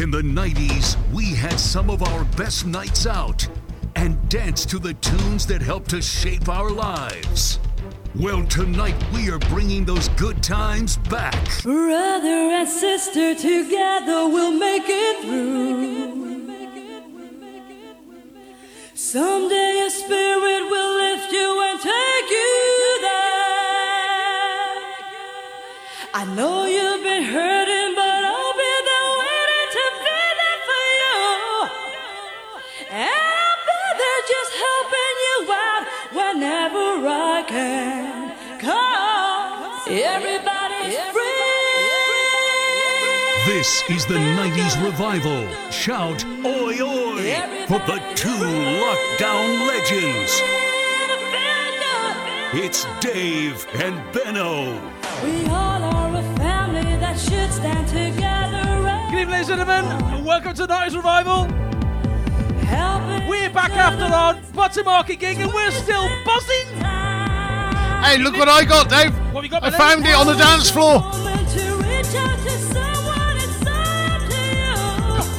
in the 90s, we had some of our best nights out and danced to the tunes that helped to shape our lives. Well, tonight we are bringing those good times back. Brother and sister together we'll make it through. This is the 90s revival. Shout oi oi for the two lockdown legends. It's Dave and Benno. We all are a family that should stand together. Good evening, ladies and gentlemen, welcome to Night Revival. We're back after our Butter Market gig and we're still buzzing. Hey, look what I got, Dave. What have you got, I found it on the dance floor.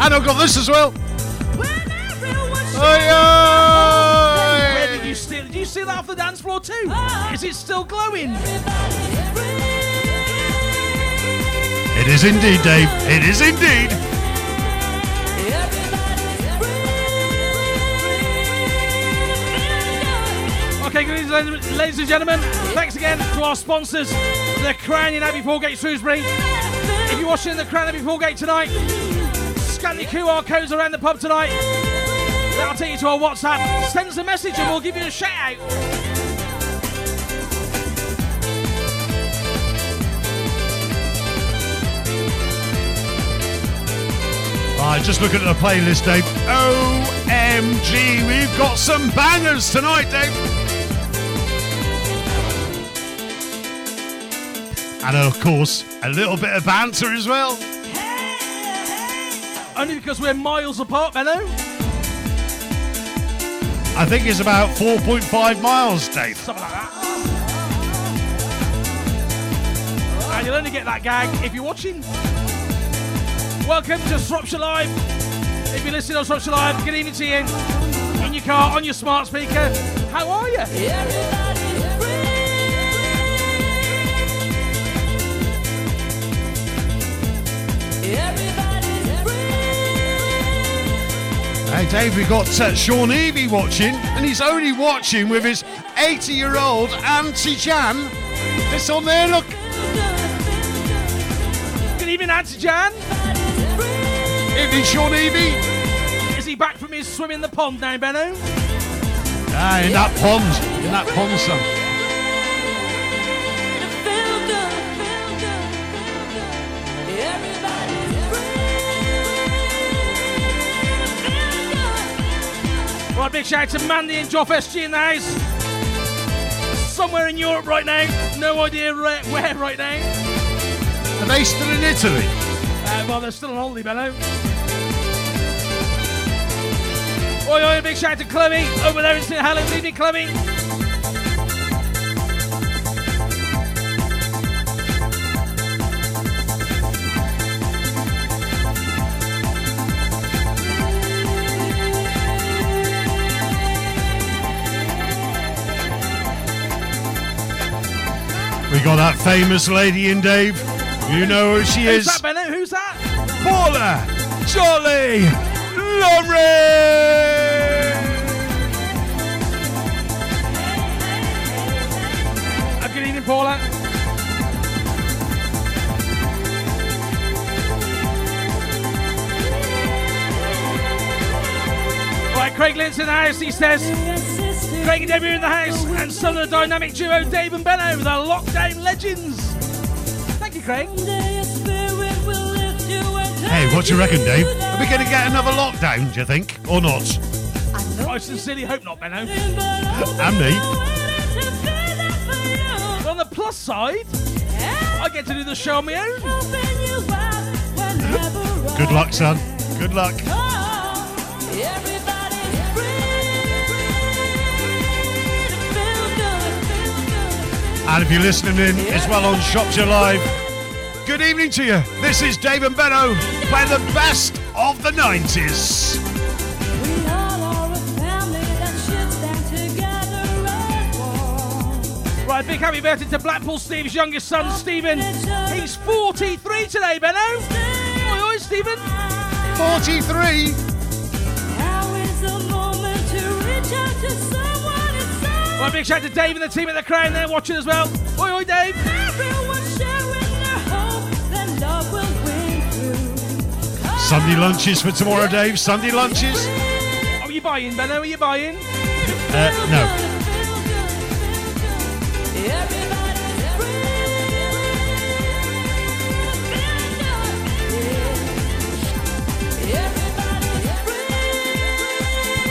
And I've got this as well. When everyone's Oi, Where oi. did you steal? Did you steal that off the dance floor too? Ah. Is it still glowing? It is indeed, Dave. It is indeed. Okay, good evening, ladies- ladies and gentlemen. Thanks again to our sponsors, the Crown in Abbey Foregate Shrewsbury. If you're watching the Crown Abbey Foregate tonight, scan the QR codes around the pub tonight. That'll take you to our WhatsApp. Send us a message and we'll give you a shout out. Right, just look at the playlist, Dave. OMG, we've got some bangers tonight, Dave. And of course, a little bit of banter as well. Only because we're miles apart, Benno. I think it's about 4.5 miles, Dave. Something like that. And you'll only get that gag if you're watching. Welcome to Shropshire Live. If you're listening on Shropshire Live, good evening to you. In your car, on your smart speaker. How are you? Hey, Dave, we got uh, Sean Evie watching, and he's only watching with his 80 year old Auntie Jan. It's on there, look. Good evening, Auntie Jan. Evening, Sean Evie. Is he back from his swim in the pond now, Benno? Ah, in that pond. In that pond, son. Big shout out to Mandy and Joff SG in the house. Somewhere in Europe right now. No idea where, where right now. Are they still in Italy? Uh, well, they're still on holiday, Benno. Oi, oi, a big shout out to Chloe over there in St. Helens. Evening, Chloe. We got that famous lady in, Dave. You know who she Who's is. that, Benno? Who's that? Paula Jolly Laurie. Good evening, Paula. Right, Craig Lynch in the house. He says, Craig and Debbie are in the house, and some of the dynamic duo Dave and Benno, the lockdown legends. Thank you, Craig. Hey, what do you reckon, Dave? Are we going to get another lockdown, do you think? Or not? I sincerely hope not, Benno. And me. On the plus side, I get to do the show on my own. Good luck, son. Good luck. And if you're listening in as well on Shropshire Live, good evening to you. This is Dave and Benno playing the best of the 90s. We all are a family that should stand together as one. Right, big happy birthday to Blackpool Steve's youngest son, Stephen. He's 43 today, Benno. Oi, oi, Stephen. 43. Now is the moment to reach out to someone inside. Right, big shout out to Dave and the team at the Crown there watching as well. Oi, oi, Dave. Everyone sharing their hope that love will win through. Sunday lunches for tomorrow, Dave. Sunday lunches. Oh, are you buying, Benno? Are you buying? Uh, no.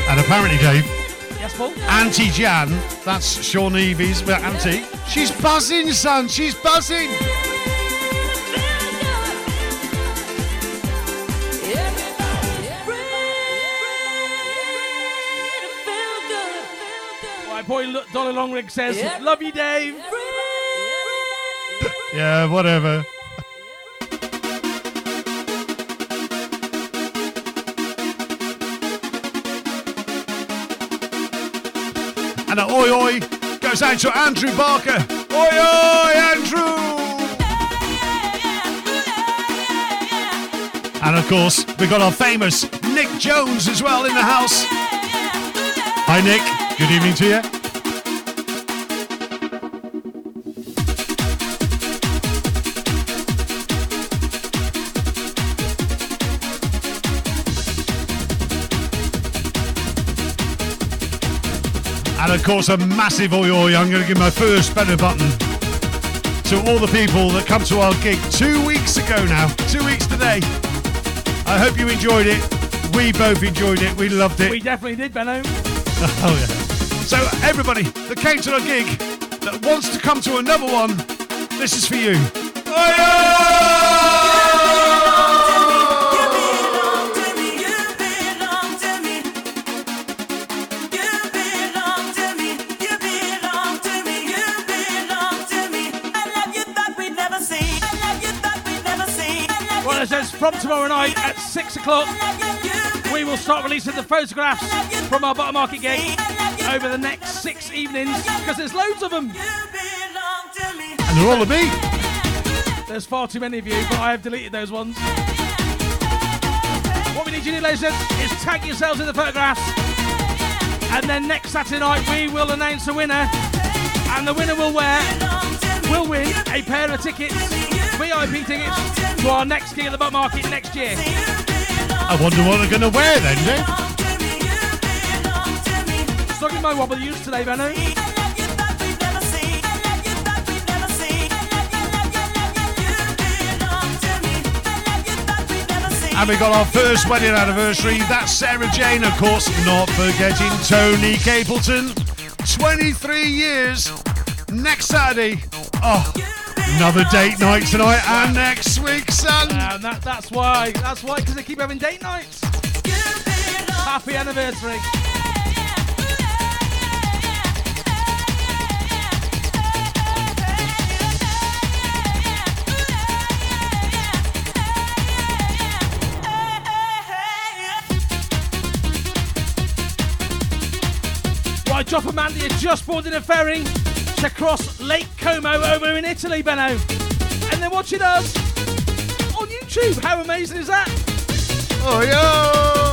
And apparently, Dave, Paul? Auntie Jan, that's Sean Evie's but auntie, she's buzzing, son. She's buzzing. Right, boy, Dollar Longrig says, Love you, Dave. Yeah, whatever. And a oi oi goes out to Andrew Barker. Oi oi, Andrew! And of course, we've got our famous Nick Jones as well in the house. Hi, Nick. Good evening to you. Of course, a massive oi oi. I'm going to give my first Benno button to all the people that come to our gig two weeks ago now. Two weeks today. I hope you enjoyed it. We both enjoyed it. We loved it. We definitely did, Benno. Oh, yeah. So, everybody that came to our gig that wants to come to another one, this is for you. Well, it from tomorrow night at 6 o'clock, we will start releasing the photographs from our Butter Market gate over the next six evenings because there's loads of them. And they're all of me. There's far too many of you, but I have deleted those ones. What we need you to do, ladies and gents, is tag yourselves in the photographs. And then next Saturday night, we will announce a winner. And the winner will wear, will win a pair of tickets, VIP tickets, to our next gig at the Butter Market next year. I wonder what they're going to wear then, Dave. Stuck in my wobble use today, Benno. And we got our first wedding anniversary. That's Sarah Jane, of course. Not forgetting Tony Capleton. 23 years. Next Saturday. Oh, another date night tonight and next week, son. And that, that's why. That's why, because they keep having date nights. Happy anniversary. Right, Drop and Mandy are just boarding a ferry to cross Lake Como over in Italy, Benno. And they're watching us on YouTube. How amazing is that? Oh, yo.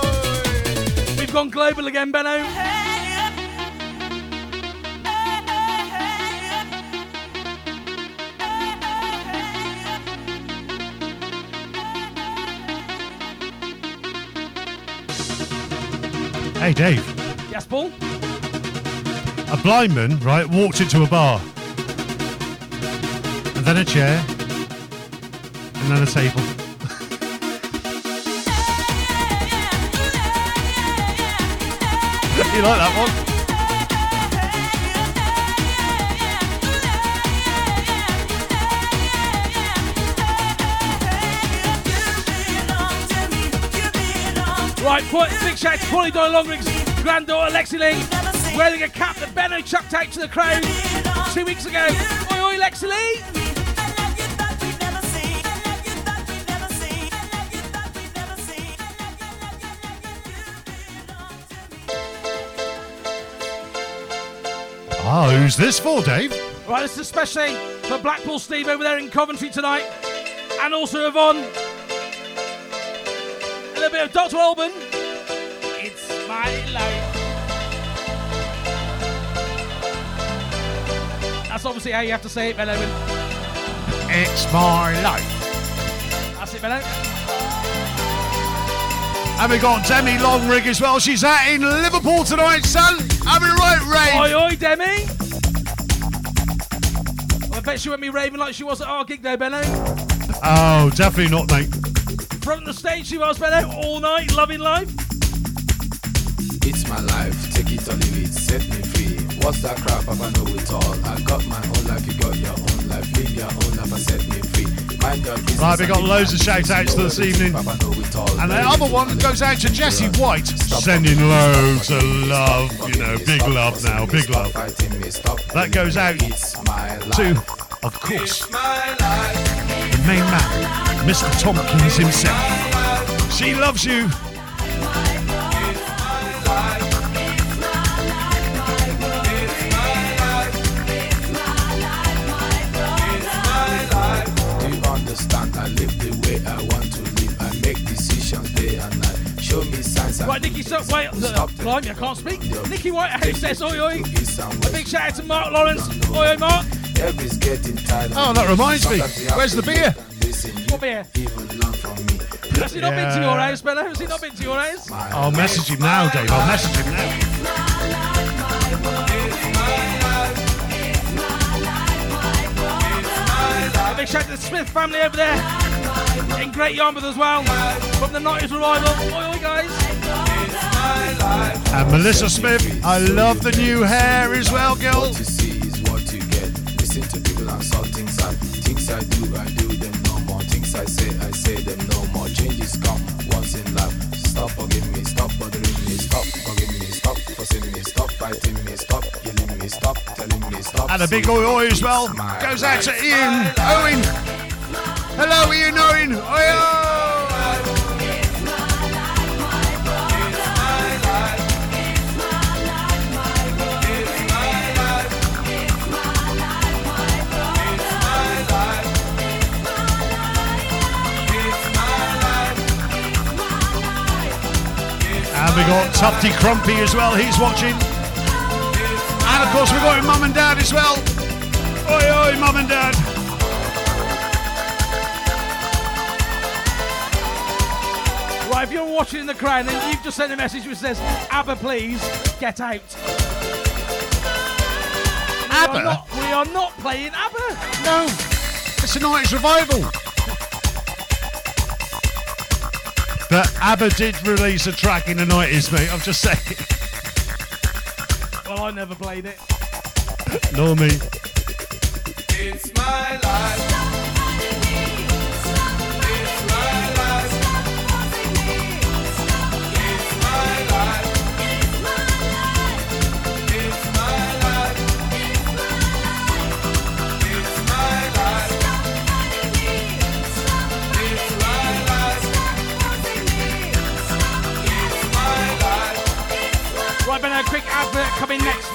We've gone global again, Benno. Hey, Dave. Yes, Paul? A blind man, right, walked into a bar. And then a chair. And then a table. you like that one? Right, put, big shout out to Paulie Doyle Longrig's granddaughter Lexi Lee, Wearing a cap that Benno chucked out to the crowd two weeks ago. Oi, oi, Lexi Lee! Ah, who's this for, Dave? Right, this is especially for Blackpool Steve over there in Coventry tonight, and also Yvonne. A little bit of Dr. Alban. It's my life. Obviously how you have to say it, Ben Owen. It's my life. That's it, Ben Owen. And we got Demi Longrig as well. She's out in Liverpool tonight, son. Having a right rave. Oi, oi, Demi. I bet she won't be raving like she was at our gig, though, Benno. Oh, definitely not, mate. Front of the stage, she was, Benno, all night, loving life. It's my life, take it or leave it, set me free. What's that crap? I know it all. I got my own life, you got your own life. Live your own life and set me free. Mind your business. Right, we got loads of shout outs this evening. Papa know it all. And the other one goes out to Jesse White, sending loads of love, you know, big love now, big love. That goes out to, of course, the main man, Mr. Tompkins himself. She loves you. Right, Nikki, so, wait, uh, blimey, I can't speak. Nikki Whitehouse says, oi, oi. A big shout out to Mark Lawrence. Oi, oi, Mark. Everybody's getting tired. Oh, that reminds me. Where's the beer? What beer? Has he not been to your house, Benno? Has he not been to your house? I'll message him now, Dave. I'll message him now. A big shout out to the Smith family over there in Great Yarmouth as well. From the 90s revival. Oi, oi, guys. And Melissa Smith, I love the new hair as well, girl. What you see is what you get. Listen to people and saw things I things I do, I do them no more. Things I say, I say them no more. Changes come once in life. Stop forgiving me, stop bothering me, stop forgiving me, stop me, stop fighting me, stop killing me, stop telling me, stop. And a big oi oi as well. Goes out to Ian Owen. Hello, Ian Owen. Oi, we got Tufty Crumpy as well. He's watching. And of course, we've got mum and dad as well. Oi, oi, mum and dad. Right, if you're watching in the crowd then you've just sent a message which says, ABBA, please, get out. We are ABBA? not, we are not playing ABBA. No, it's a 90s revival. But ABBA did release a track in the 90s, mate. I'm just saying. Well, I never played it. Nor me. It's my life. Quick advert coming next.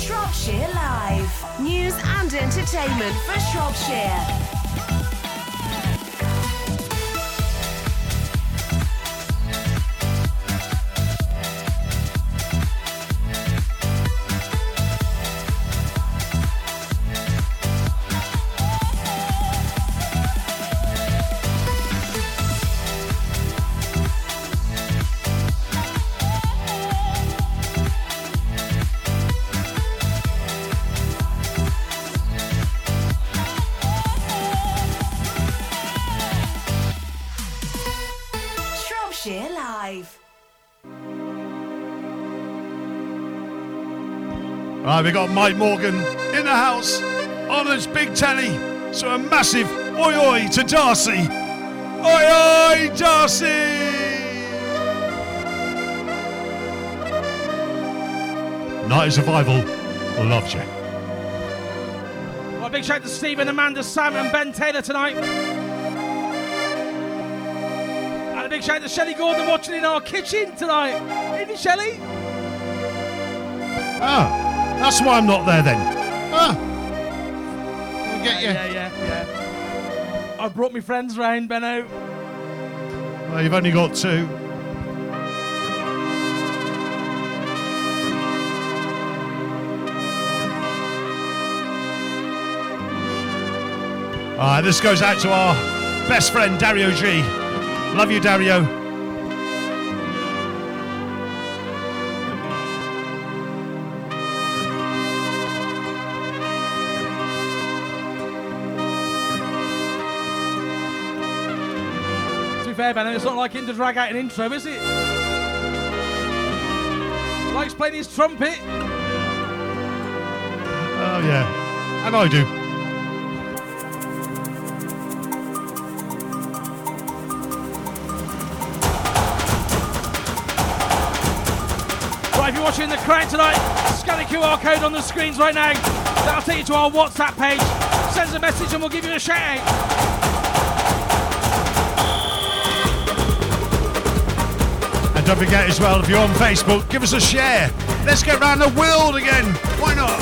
Shropshire Live. News and entertainment for Shropshire. We got Mike Morgan in the house on his big telly. So a massive oi oi to Darcy. Oi oi, Darcy! Night of Survival loves you. Right, big shout out to Stephen, Amanda, Sam, and Ben Taylor tonight. And a big shout out to Shelley Gordon watching in our kitchen tonight. Isn't it, Shelley? Ah, that's why I'm not there then. Ah. I'll get you. Yeah, yeah, yeah. I brought my friends round, Benno. Well, you've only got two. All right, this goes out to our best friend Dario G. Love you, Dario. Fair, Benno, it's not like him to drag out an intro, is it? Likes playing his trumpet. Oh yeah, and I do. Right, if you're watching the crowd tonight, scan the QR code on the screens right now. That'll take you to our WhatsApp page. Send us a message and we'll give you a shout out. And don't forget as well, if you're on Facebook, give us a share. Let's get around the world again. Why not?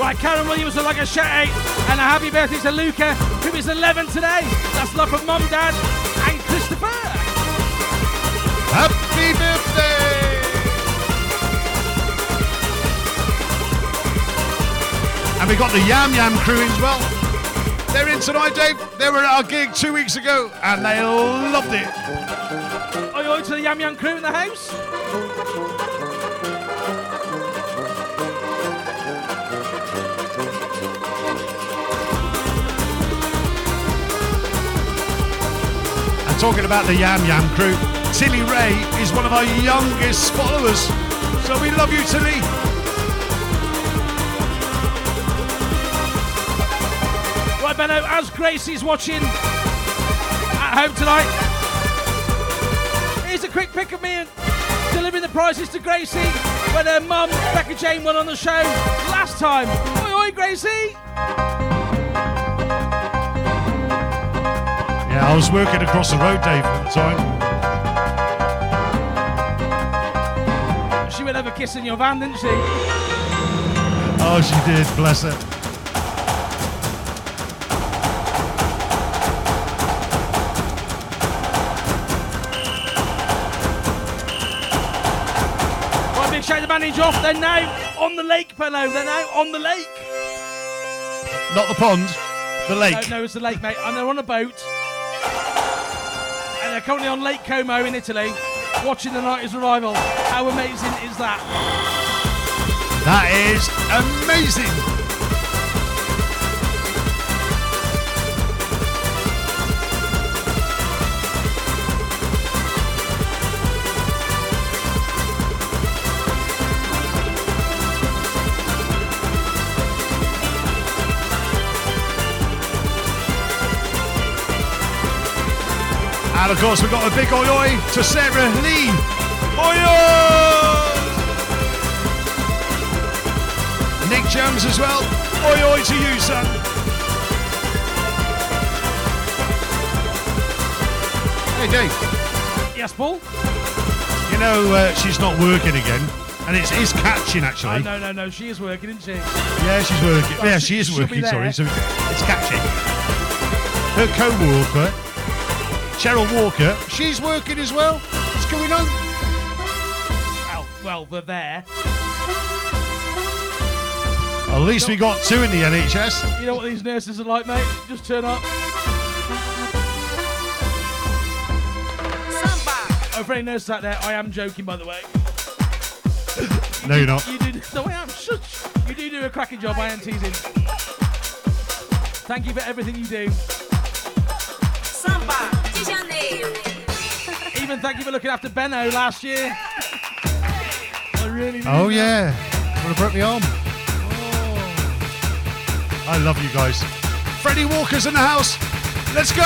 Right, Karen Williams would like a shout out and a happy birthday to Luca, who is 11 today. That's love from Mum, Dad. Happy birthday! And we got the Yam Yam crew as well. They're in tonight, Dave. They were at our gig two weeks ago and they loved it. Oi, oi to the Yam Yam crew in the house. And talking about the Yam Yam crew, Tilly Ray is one of our youngest followers. So we love you, Tilly. Right, Benno, as Gracie's watching at home tonight, here's a quick pic of me and delivering the prizes to Gracie when her mum, Becca Jane, went on the show last time. Oi, oi, Gracie! Yeah, I was working across the road, Dave, at the time. She went over kissing your van, didn't she? Oh, she did, bless her. Right, big shout to bandage off. They're now on the lake, Benno. They're now on the lake. Not the pond, the lake. No, no, it's the lake, mate. And they're on a boat. And they're currently on Lake Como in Italy, watching the Night's Revival. How amazing is that? That is amazing. And of course, we've got a big oi oi to Sarah Lee. Oi oi! Nick Jones as well. Oi oi to you, son. Hey, Dave. Yes, Paul? You know uh, she's not working again, and it's is catching Oh, actually. no, no, no. She is working, isn't she? Yeah, she's working. Well, yeah, she- she is working. Sorry, so it's catching. Her co-worker, Cheryl Walker, she's working as well. What's going on? Well, well, we're there. At least we got two in the NHS. You know what these nurses are like, mate? Just turn up. Oh, for any nurses out there, I am joking, by the way. No, you're not. You do. No, I am. Shush. You do do a cracking job. I am teasing. Thank you for everything you do. thank you for looking after Benno last year. I really Oh, that. yeah. Want to me on? Oh. I love you guys. Freddie Walker's in the house. Let's go!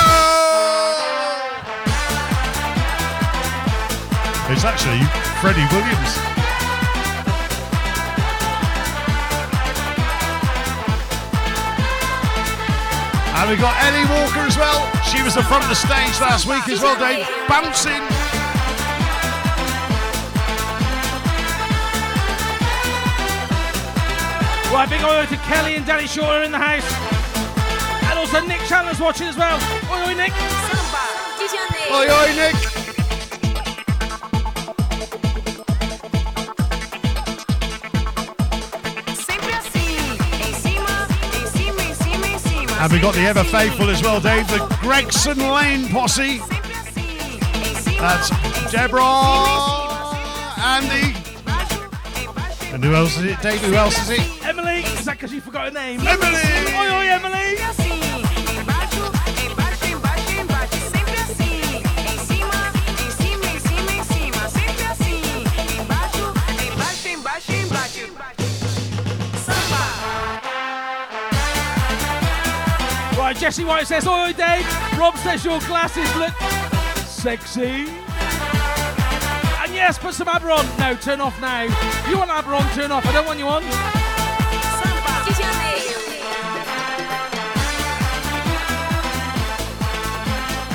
It's actually Freddie Williams. And we got Ellie Walker as well. She was the front of the stage last week as well, Dave. Bouncing. Right, big hello to Kelly and Danny Shorter in the house. And also Nick Chandler's watching as well. Oi, oi, Nick. Oi, oi, Nick. And we got the ever faithful as well, Dave. The Gregson Lane posse. Sempre assim, em cima. That's Deborah, Andy. And who else is it, Dave? Who else is it? Emily. Is that because you forgot her name? Emily! Oi, oi, Emily. Jesse White says, Oi, Dave. Rob says your glasses look sexy. And yes, put some ABBA on. No, turn off now. You want ABBA on, turn off. I don't want you on.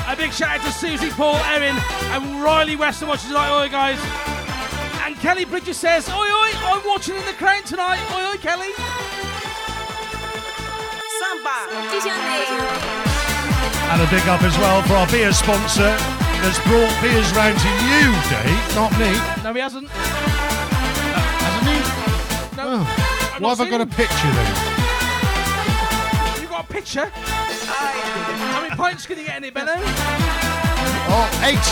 A big shout out to Susie, Paul, Erin, and Riley Weston watching tonight. Oi, guys. And Kelly Bridges says, Oi, oi, I'm watching in the crown tonight. Oi, oi, Kelly. Samba. And a big up as well for our beer sponsor that's brought beers round to you, Dave, not me. No, he hasn't. Hasn't he? No. Oh. I've Why have I got a picture then? You got a picture? How many pints can you get in it, Benno? Oh, eight.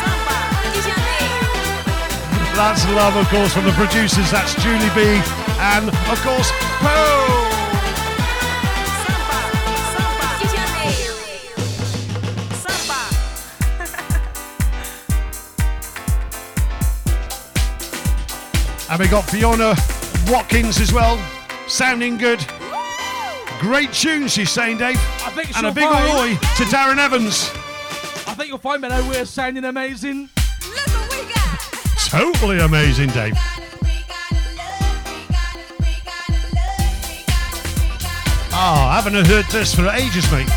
Samba. That's love, of course, from the producers. That's Julie B. And, of course, Poe. And we got Fiona Watkins as well. Sounding good. Great tune, she's saying, Dave. I think And a big find- oi to Darren Evans. I think you'll find, Benno, we're sounding amazing. Look what we got. Totally amazing, Dave. Oh, I haven't heard this for ages, mate.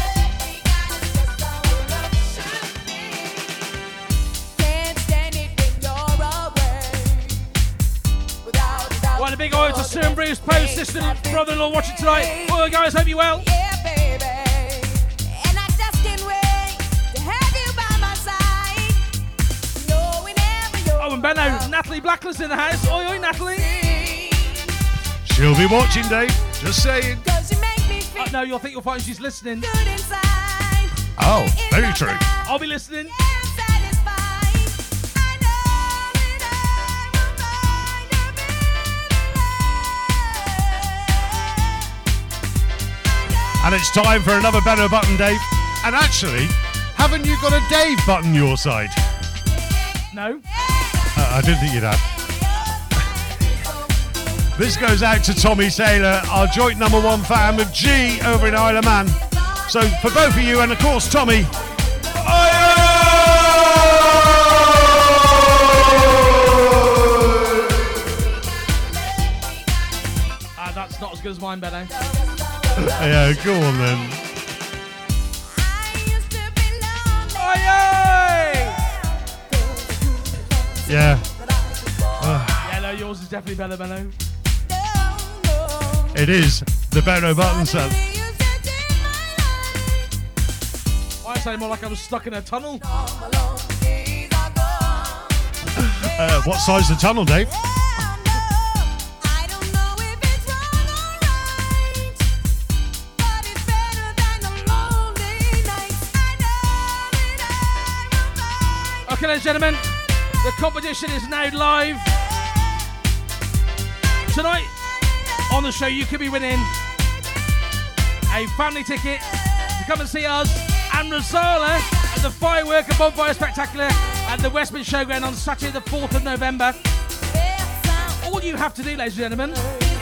Bruce Post, sister and brother-in-law watching tonight. Oi, guys, hope you're well. Oh, and Benno, Natalie Blackland's in the house. Oi, oi, Natalie. She'll be watching, Dave. Just saying. Oh, no, you'll think you'll find she's listening. Oh, very true. I'll be listening. And it's time for another Benno button, Dave. And actually, haven't you got a Dave button your side? No. Uh, I didn't think you'd have. This goes out to Tommy Sailor, our joint number one fan with G over in Isle of Man. So for both of you and of course Tommy. Ah, that's not as good as mine, Benno. Yeah, go on then. Yeah, Yeah, no, yours is definitely better, Benno. it is the Benno button son. I sound more like I was stuck in a tunnel. Uh, what size the tunnel, Dave? Ladies and gentlemen, the competition is now live. Tonight on the show, you could be winning a family ticket to come and see us and Rosala at the Firework and Bonfire Spectacular at the West Mid Showground on Saturday, the 4th of November. All you have to do, ladies and gentlemen,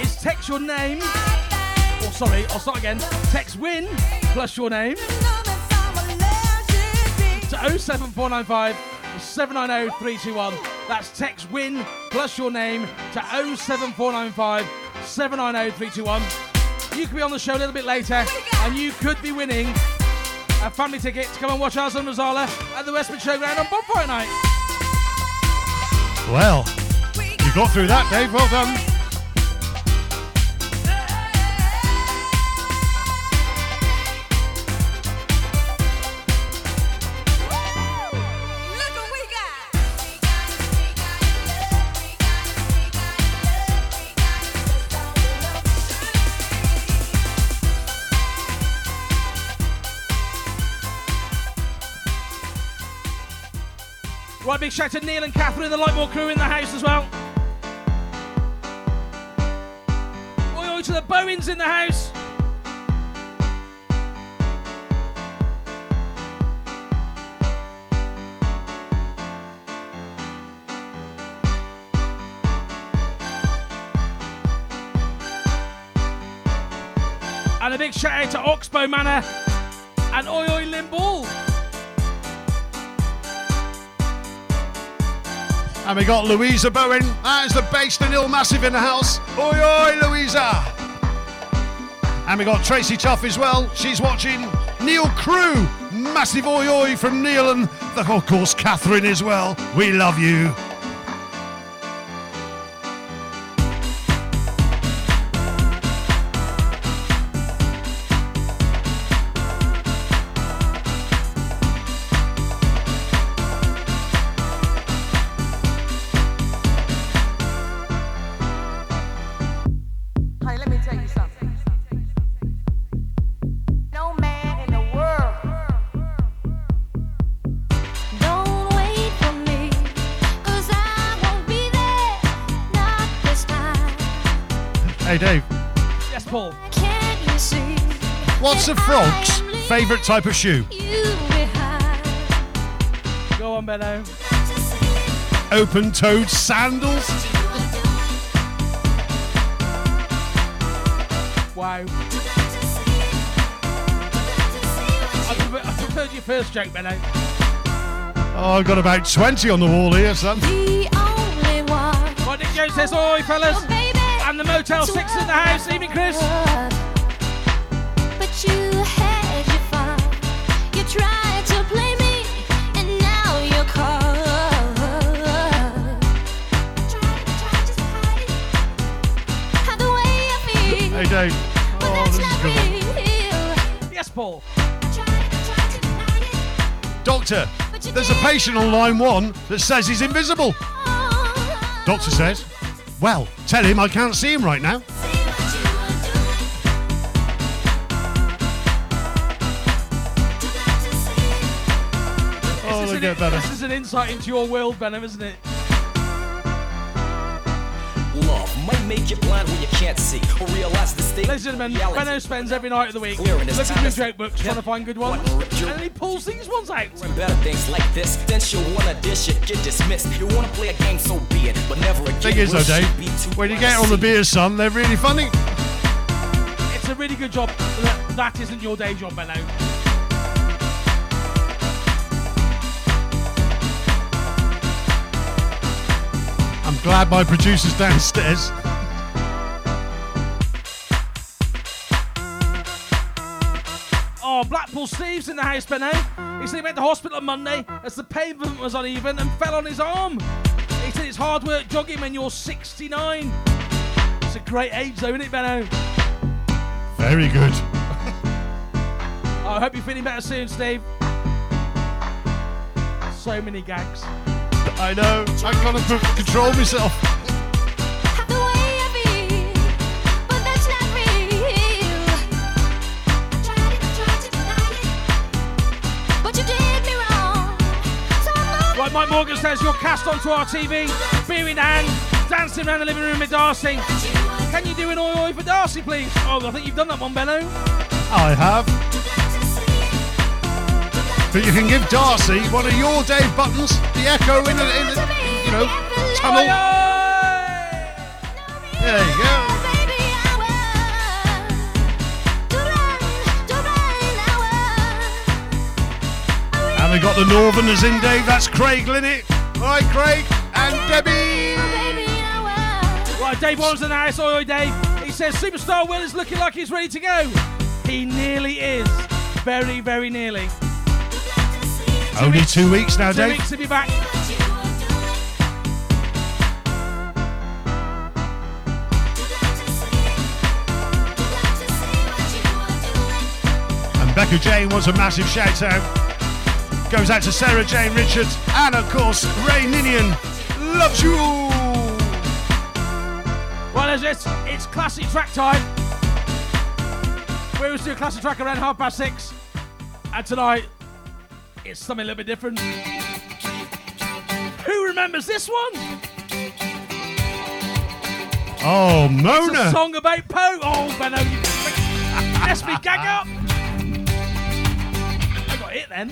is text your name. Or sorry, I'll start again. Text win plus your name to 07495 790 321. That's text win plus your name to 07495 790 321. You could be on the show a little bit later and you could be winning a family ticket to come and watch Ars and Rosala at the West Mid Showground on Bonfire Night. Well, you got through that, Dave. Well done. Big shout to Neil and Catherine, the Lightmore crew in the house as well. Oi, oi to the Bowens in the house. And a big shout out to Oxbow Manor and Oi Oi Limball. And we got Louisa Bowen. That is the based and ill massive in the house. Oi, oi, Louisa. And we got Tracy Tuff as well. She's watching. Neil Crew. Massive oi, oi from Neil and, the, of course, Catherine as well. We love you. What's a frog's favourite type of shoe? Go on, Benno. Open toed sandals? Wow. I, prefer, I preferred your first joke, Benno. Oh, I've got about 20 on the wall here, son. The only one. Right, Nick Jones says, Oi, fellas. Oh, baby. And the Motel 6 in the house. Evening, Chris. Good. real. Yes, Paul. Doctor, there's a patient on line one that says he's invisible. Doctor says, well, tell him I can't see him right now. Oh, This is an, better. This is an insight into your world, Benno, isn't it? Might make you blind when you can't see or realize the state. Ladies and gentlemen. Benno spends every night of the week Clearing his looking through to- joke books trying to find good ones, What, ripped you- and he pulls these ones out. And better things like this, then she'll wanna dish it, get dismissed. You wanna play a game, so be it, but never again. Thing is, though, Dave, when you get to on the see. beers, son, they're really funny. It's a really good job that that isn't your day job, Benno. Glad my producer's downstairs. Oh, Blackpool Steve's in the house, Benno. Eh? He said he went to hospital on Monday as the pavement was uneven and fell on his arm. He said it's hard work jogging when you're 69. It's a great age, though, isn't it, Benno? Very good. I hope you're feeling better soon, Steve. So many gags. I know. I can't control myself. Have the way I feel, but that's not real. I tried it, I tried to deny it, but you did me wrong. So I'm Right, Mike Morgan says you're cast onto our TV, beer in hand, dancing around the living room with Darcy. Can you do an oi oi for Darcy, please? Oh, I think you've done that one, Benno. I have. But you can give Darcy one of your Dave buttons, the echo in the, in you know, tunnel. There you go. And we got the Northerners in, Dave. That's Craig Linnett. All right, Craig and Debbie. Right, Dave Warren's in the house. Oi, Dave. He says Superstar Will is looking like he's ready to go. He nearly is. Very, very nearly. Only weeks. two weeks now, Two Dave. weeks to be back. And Becca Jane wants a massive shout out. Goes out to Sarah Jane Richards and, of course, Ray Ninian. Loves you. Well, as it's, it's classic track time. We always do a classic track around half past six. And tonight, it's something a little bit different. Who remembers this one? Oh, Mona! It's a song about Poe. Oh, Benno, you messed me gag up. I got it then.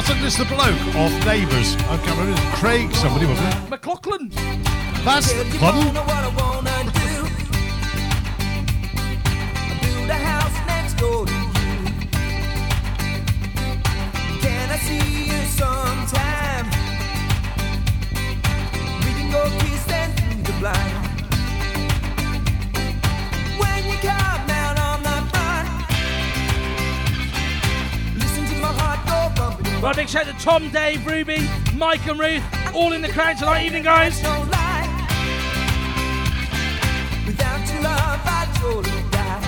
Wasn't this the bloke off Neighbours? I can't remember. Craig, somebody, wasn't it? McLachlan. That's pardon. what Right, big shout out to Tom, Dave, Ruby, Mike, and Ruth. All in the crowd tonight. Evening, guys. No lie. Without your love, I'd surely die.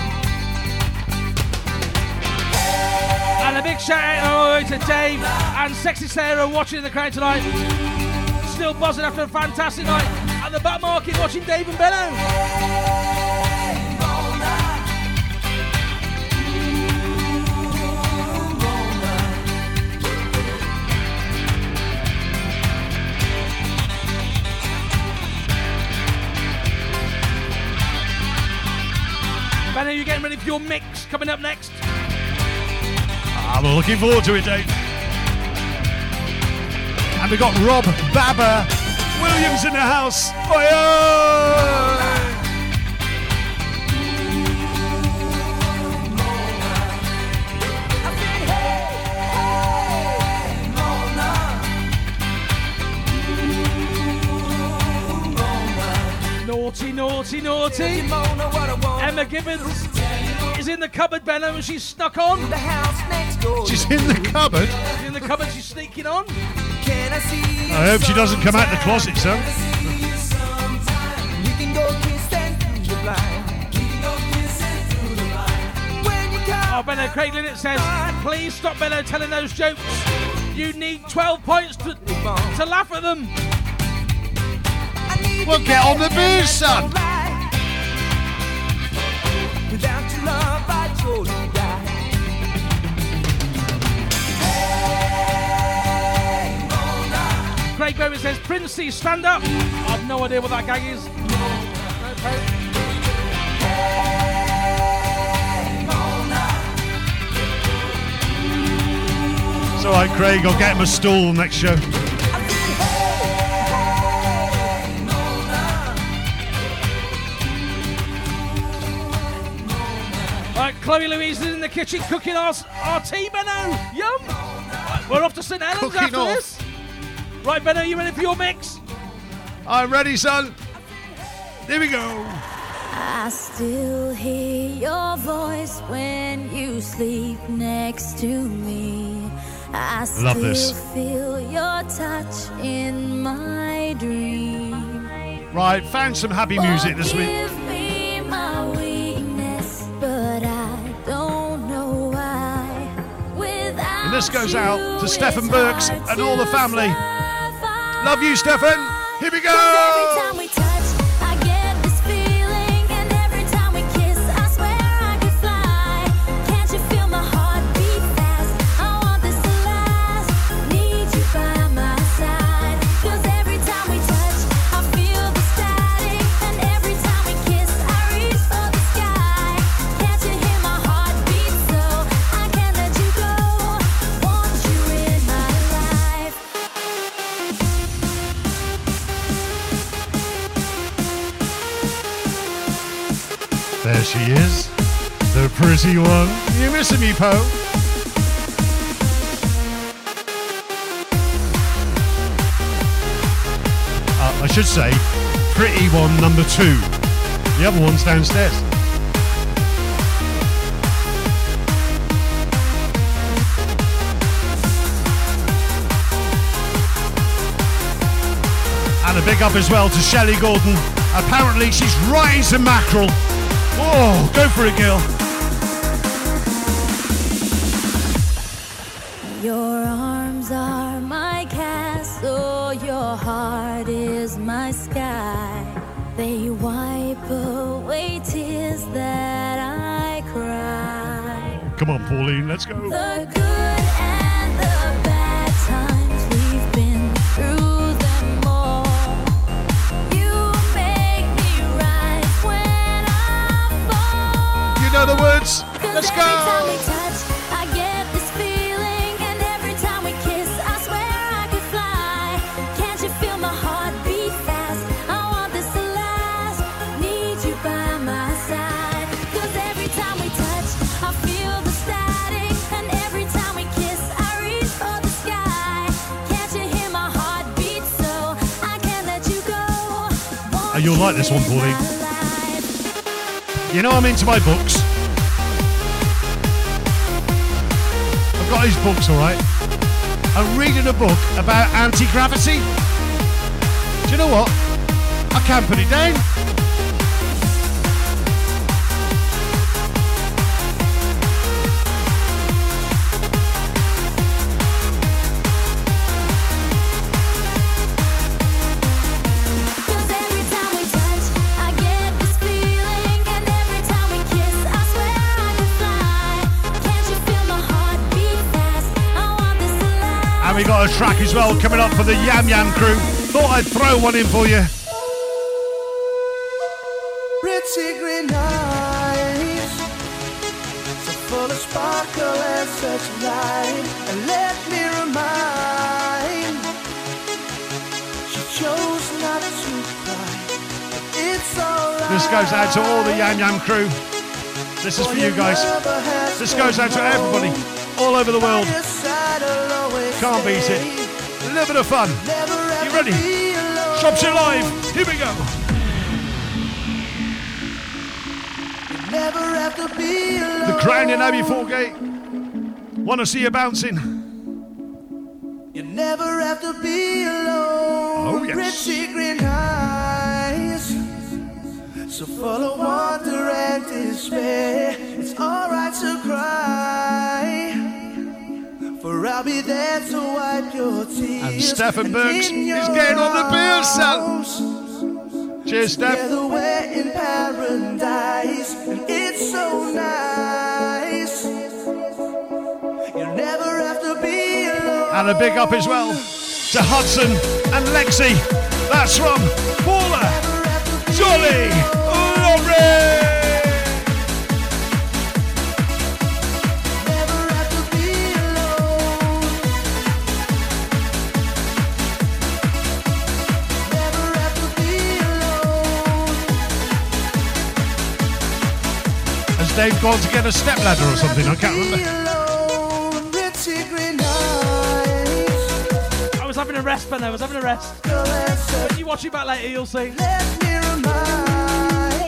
And a big shout out oh, oh, oh, to Dave and Sexy Sarah watching in the crowd tonight. Still buzzing after a fantastic night at the Butter Market watching Dave and Benno. are you getting ready for your mix coming up next? I'm looking forward to it, Dave. And we got Rob Baba Williams in the house. Oi, Naughty, naughty, naughty. Oh, Emma Gibbons is in the cupboard, Benno, and she's stuck on. The house next door. She's in the cupboard. She's in the cupboard, she's sneaking on. Can I see I hope she doesn't come out the closet, son. see you sometime? We can go kissing through the blind. We can go kissing through the blind. When you come Oh, Benno, Craig Linnett says, please stop Benno telling those jokes. You need 12 points to, to laugh at them. I need Well, to get on the get booze, son. right. Without your love, I'd surely die. Craig Bowman says, Princey, stand up. I've no idea what that gag is. It's all right, Craig. I'll get him a stool next show. Chloe Louise is in the kitchen cooking our, our tea, Benno. Yum. Right, we're off to St Helens Cooking after off. this. Right, Benno, you ready for your mix? I'm ready, son. Here we go. I still hear your voice when you sleep next to me. I still Love this. feel your touch in my dream. Right, found some happy music this oh, week. This goes out to it's Burks and all the family. Love you, Stefan. Here we go. She is, the pretty one. You missing me, Poe? Uh, I should say, pretty one number two. The other one's downstairs. And a big up as well to Shelley Gordon. Apparently, she's riding some mackerel. Oh, go for it, girl. Your arms are my castle, your heart is my sky. They wipe away tears that I cry. Come on, Pauline, let's go. Go? Oh, you'll like this one, Pauline. You know I'm into my books. These books, all right. I'm reading a book about anti-gravity. Do you know what? I can't put it down. Track as well coming up for the Yam Yam crew. Thought I'd throw one in for you. Pretty green eyes, so full of sparkle and such light. And let me remind, she chose not to cry. It's alright. This goes out to all the Yam Yam crew. This is for you guys. This goes out to everybody all over the world. Can't beat it. A little bit of fun. You ready? Shropshire Live. Here we go. Never have to be alone. The Crown in Abbey Foregate. Want to see you bouncing? You never have to be alone. Oh, yes. Pretty green eyes, so full of wonder and despair. It's alright to cry, for I'll be there to wipe your tears. And Stephen And Burks is getting on the beer, son. Cheers, Steph. Together we're in paradise, and it's so nice. You never have to be alone. And a big up as well to Hudson and Lexi. That's from Paula, Jolly, Dave gone to get a step ladder or something? I can't remember. I was having a rest, Ben. I was having a rest. When you watch it back later, you'll see.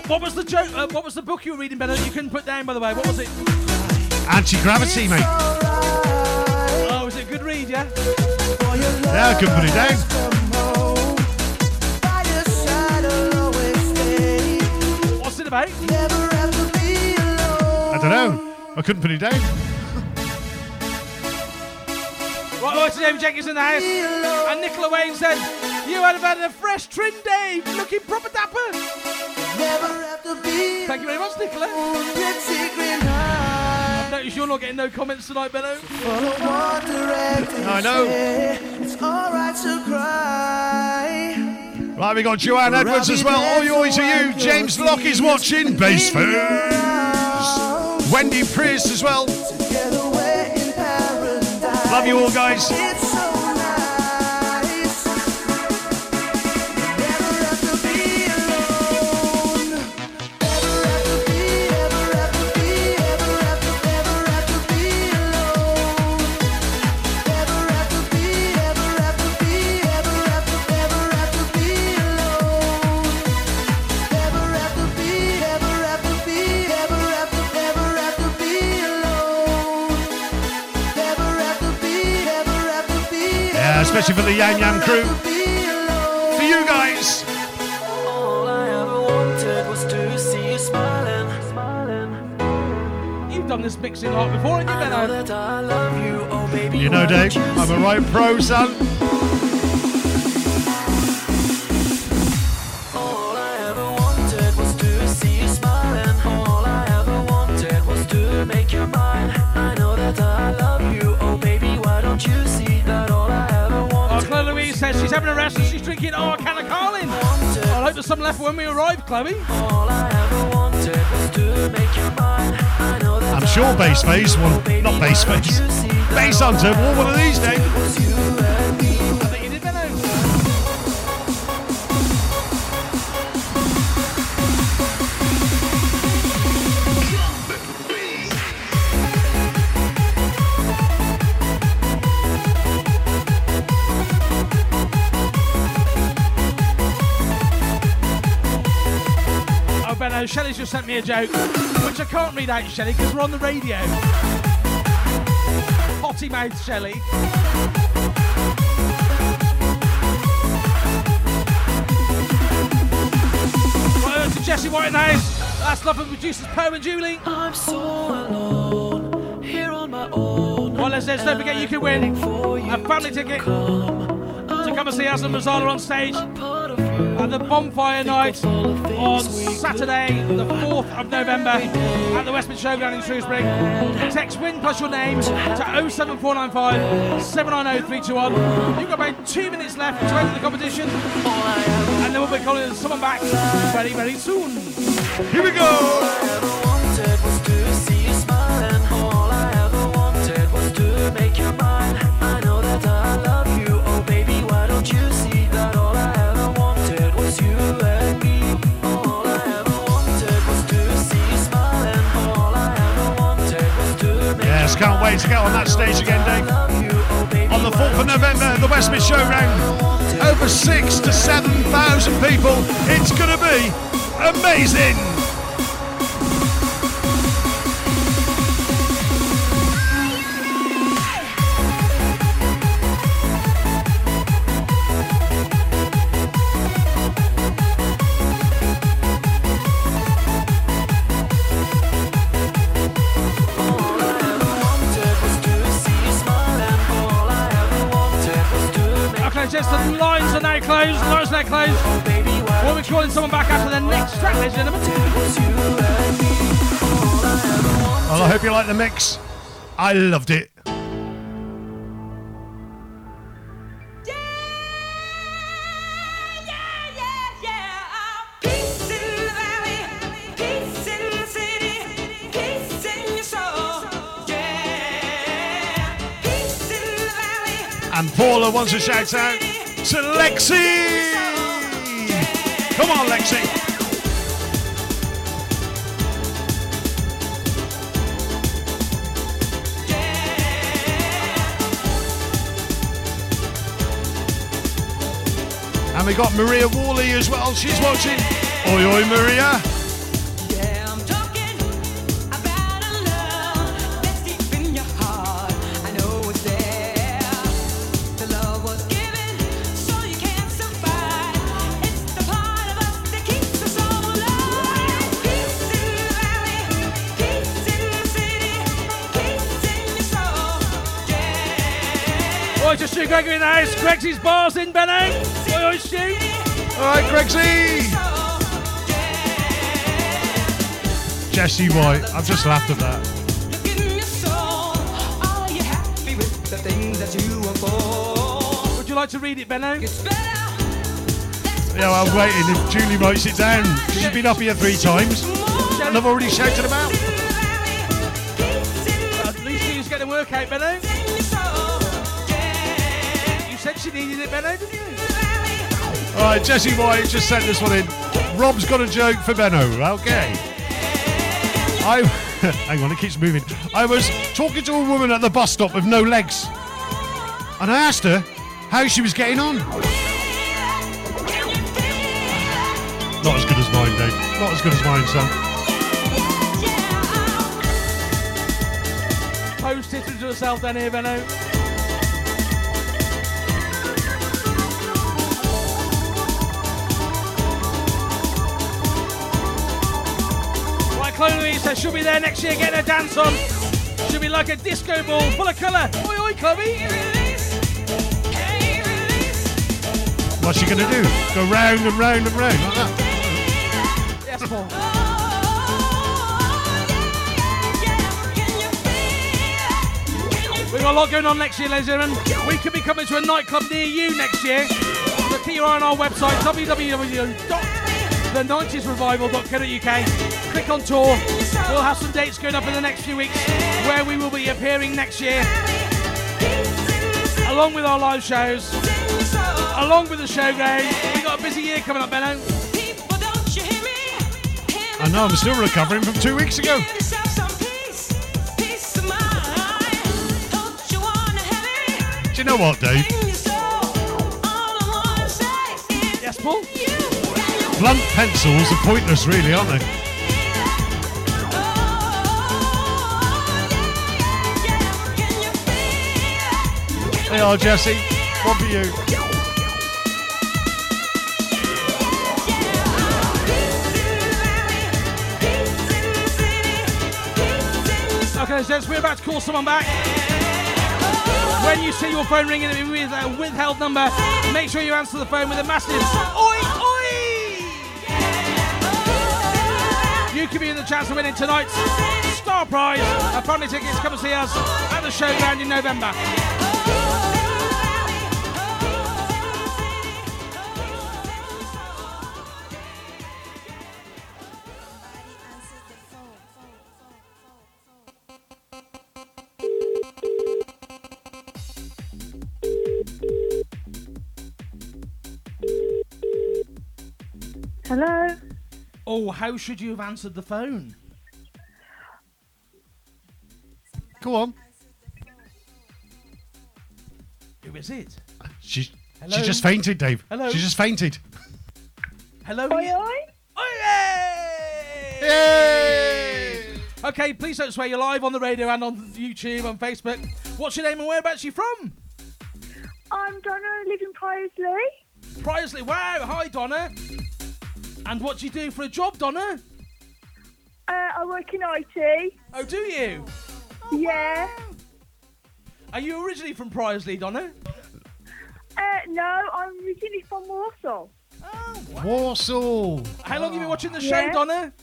What was the joke? Uh, what was the book you were reading, Ben? that You couldn't put down, by the way. What was it? Anti gravity, mate. Oh, was it a good read? Yeah. Yeah, I couldn't put it down. What's it about? I don't know. I couldn't put it down. Right, oh, it's David Jenkins in the house. And Nicola Wayne said, You had had a fresh trim, Dave. Looking proper dapper. Thank you very much, Nicola. I've you're not getting no comments tonight, Benno. I know. It's alright to cry. Right, we got Joanne Edwards as well. All yours are you. James Locke is watching. Bass Foods. Wendy Priest as well. Love you all, guys. Especially for the Yam Yam crew. For you guys. All I ever wanted was to see you smiling. You've done this mixing art before, haven't you, I know Benno? that I love you, oh baby. You know, Dave, you I'm a right pro, son. Having a rest and she's drinking oh, a can of Carling. I hope there's some left when we arrive, Chloe. I. I I'm sure Bass Face, well, not Bass Face, Bass Hunter will one of these days. Just sent me a joke, which I can't read out, Shelley, because we're on the radio. Potty mouth Shelley. Right over to Jesse White in the house. That's love from producers Poe and Julie. I'm so alone here on my own. Well, let's, don't forget you can win a family ticket to come and see us Aslan Mazzala on stage at the Bonfire Night on Saturday, the 4th of November at the West Mid Showground in Shrewsbury. Text win plus your name to 07495 790 321. You've got about two minutes left to enter the competition, and then we'll be calling someone back very, very soon. Here we go. Wait to get on that stage again, Dave. On the 4th of November the West Mid Showground. Over six to 7,000 people. It's going to be amazing. We'll be calling someone back after the next track, ladies and gentlemen. Well, I hope you like the mix. I loved it. And Paula wants a shout out to Lexi. Come on, Lexi. And we got Maria Worley as well. She's watching. Oi, oi, Maria. Oi to Stu Gregory in the house. Gregsy's bars in, Benno. Oi, oi, Stu. All right, Gregsy. Jesse White. I've just laughed at that. Would you like to read it, Benno? Yeah, well, I'm waiting if Julie writes it down. She's been up here three times. And I've already shouted she needed it, Benno, didn't you? All right, Jesse White just sent this one in. Rob's got a joke for Benno. Okay. I hang on, it keeps moving. I was talking to a woman at the bus stop with no legs, and I asked her how she was getting on. Not as good as mine, Dave. Not as good as mine, son. Post it to herself then here, Benno. Chloe Louise says she'll be there next year getting her dance on. She'll be like a disco ball full of colour. Oi, oi, Chloe. What's she gonna do? Go round and round and round like that? Yes, Paul. We've got a lot going on next year, ladies and gentlemen. We could be coming to a nightclub near you next year. So keep your eye on our website, www.the90srevival.co.uk. Click on tour. We'll have some dates going up in the next few weeks where we will be appearing next year. Along with our live shows, along with the showground. We've got a busy year coming up, Benno. I know, I'm still recovering from two weeks ago. Do you know what, Dave? Yes, Paul? Blunt pencils are pointless, really, aren't they? They are, Jesse. One for you. Okay, gents, we're about to call someone back. When you see your phone ringing with a withheld number, make sure you answer the phone with a massive oi oi. You could be in the chance of winning tonight's star prize. A family tickets. Come and see us at the showground in November. Oh, how should you have answered the phone? Go on. Who is it? She, Hello? she just fainted, Dave. Hello? She just fainted. Hello. Oi, oi. Yay! Okay, please don't swear. You're live on the radio and on YouTube and Facebook. What's your name and whereabouts you from? I'm Donna, I live in Priorslee. Priorslee. Wow. Hi, Donna. And what do you do for a job, Donna? Uh, I work in IT. Oh, do you? Yeah. Are you originally from Priorslee, Donna? Uh, no, I'm originally from Warsaw. Oh, Warsaw. How long have you been watching the show, Yeah. Donna?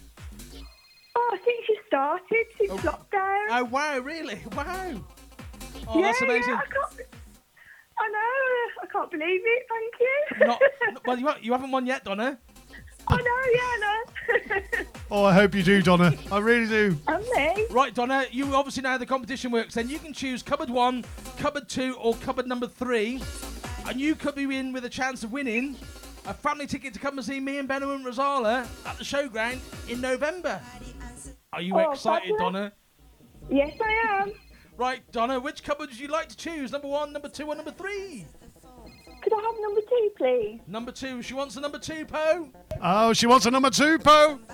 Oh, I think she started since lockdown. Oh, wow, really? Wow. Oh, yeah, that's amazing. Yeah, I, can't, I know. I can't believe it. Thank you. Not, well, you, you haven't won yet, Donna. I know. Yeah, I know. Oh, I hope you do, Donna. I really do. and me. Right, Donna, you obviously know how the competition works. Then you can choose cupboard one, cupboard two, or cupboard number three. And you could be in with a chance of winning a family ticket to come and see me and Benno and Rozalla at the showground in November. Are you Oh, excited, fabulous. Donna? Yes, I am. Right, Donna, which cupboard would you like to choose? Number one, number two, or number three? Could I have number two, please? Number two. She wants a number two, Poe. Oh, she wants a number two, Poe.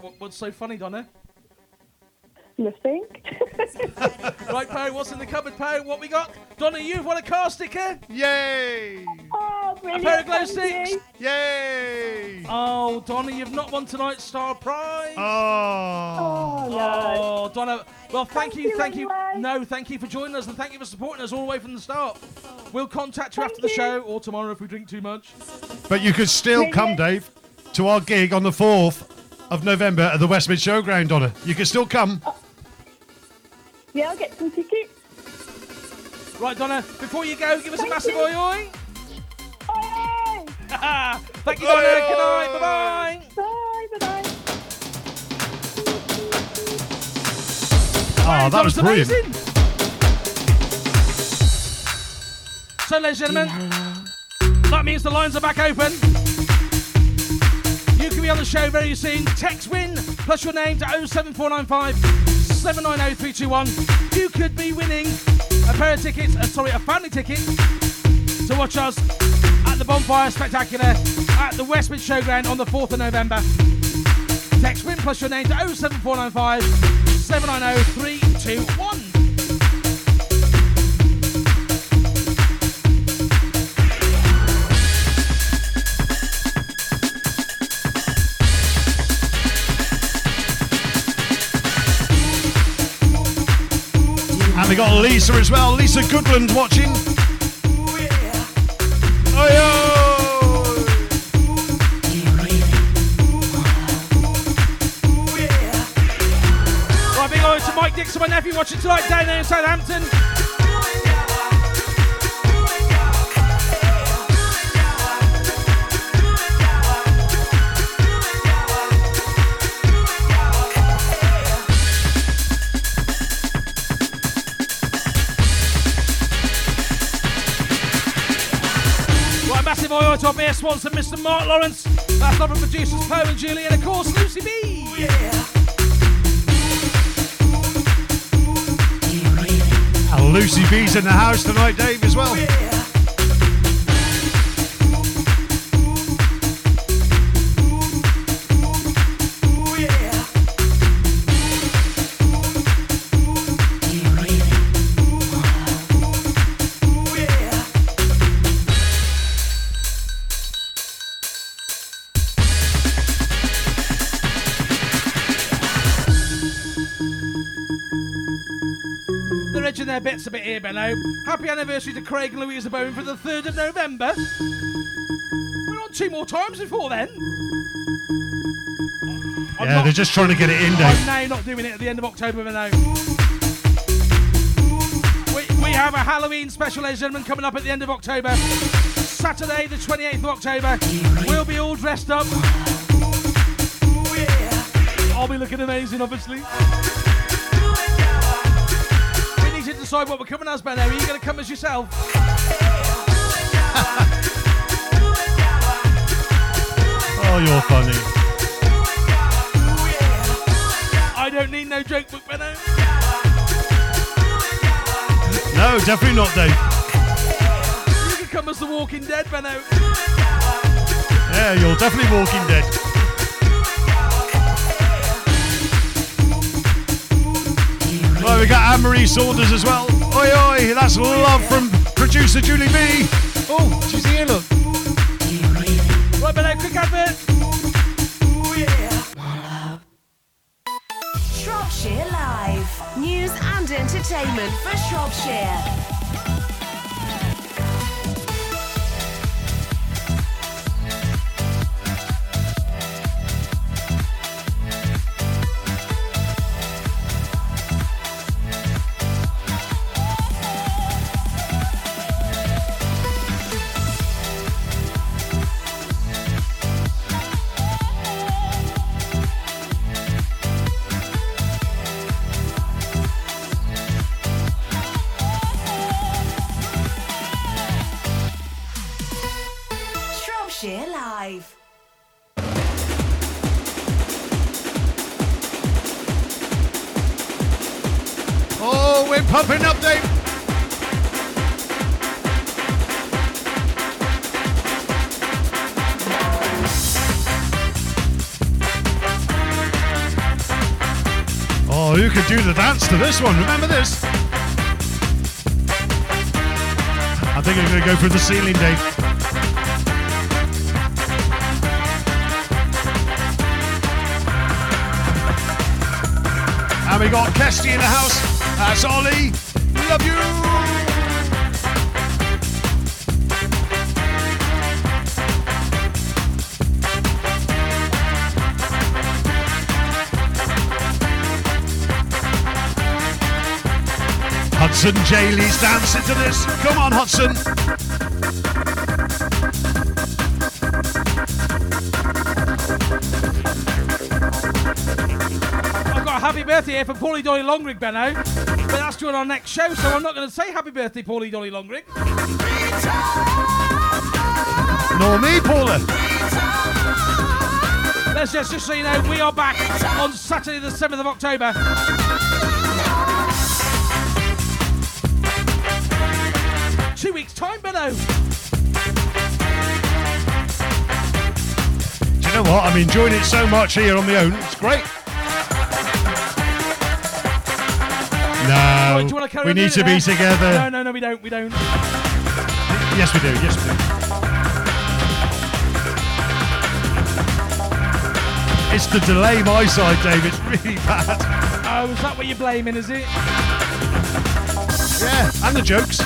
What, what's so funny, Donna? Nothing. Right, Poe, what's in the cupboard, Poe? What we got? Donna, you've won a car sticker. Yay! oh, A brilliant. pair of glow sticks. you. Yay! Oh, Donna, you've not won tonight's star prize. Oh. Oh, no. Oh, Donna. Well, thank, Thank you, you thank you. No, thank you for joining us and thank you for supporting us all the way from the start. We'll contact you Thank after the you. show or tomorrow if we drink too much. But you could still come, Dave, to our gig on the 4th of November at the West Mid Showground, Donna. You can still come. Oh, Yeah, I'll get some tickets. Right, Donna, before you go, give us a massive you. oi oi. Oi, Thank you, Donna. Good night. Bye bye. Bye, bye, bye. Oh, that was brilliant. amazing. So, ladies and gentlemen, that means the lines are back open. You can be on the show very soon. Text win plus your name to 07495 790 321. You could be winning a pair of tickets, uh, sorry, a family ticket to watch us at the Bonfire Spectacular at the West Mid Showground on the 4th of November. Text win plus your name to 07495 790 321. We got Lisa as well. Lisa Goodland watching. Big to Mike Dixon, my nephew, watching tonight down there in Southampton. Oil to our Mr. Mark Lawrence. That's lovely producers, Poe and Julie, and of course, Lucy B. Yeah. And Lucy B's in the house tonight, Dave, as well. They're here, Benno. Happy anniversary to Craig and Louisa Bowen for the 3rd of November. We're on two more times before then. I'm yeah, not- they're just trying to get it in, I'm Dave. now not doing it at the end of October, Benno. We, we have a Halloween special, ladies and gentlemen, coming up at the end of October. Saturday, the 28th of October. We'll be all dressed up. I'll be looking amazing, obviously. Decide what we're coming as, Benno. Are you going to come as yourself? Oh, you're funny. I don't need no joke book, Benno. No, definitely not, Dave. You can come as the Walking Dead, Benno. Yeah, you're definitely Walking Dead. Well, we got Anne Marie Saunders as well. Oi, oi, that's love from producer Julie B. Oh, she's here, look. Right, Benno, quick advert. Oh, yeah. Shropshire Live. News and entertainment for Shropshire. Shropshire to this one? Remember this? I think I'm going to go for the ceiling, Dave. And we got Kesty in the house. That's Ollie. Love you. Hudson Jaley's dancing to this. Come on, Hudson. I've got a happy birthday here for Paulie Dolly Longrig, Benno. But that's during our next show, so I'm not going to say happy birthday, Paulie Dolly Longrig. Nor me, Paula. Let's just, just so you know, we are back on Saturday, the 7th of October. Know what? I'm enjoying it so much here on my own. It's great. No, do you want to carry we need to doing be there? together. No, no, no, we don't. We don't. Yes, we do. Yes, we do. It's the delay my side, Dave. It's really bad. Oh, is that what you're blaming, is it? Yeah, and the jokes.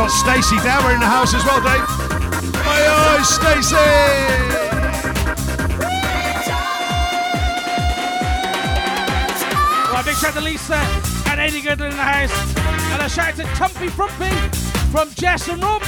Got Stacey Dower in the house as well, Dave. My eyes, Stacey! Right, big shout to Lisa and Eddie Goodland in the house. And a shout to Tumpy Frumpy from Jess and Rob.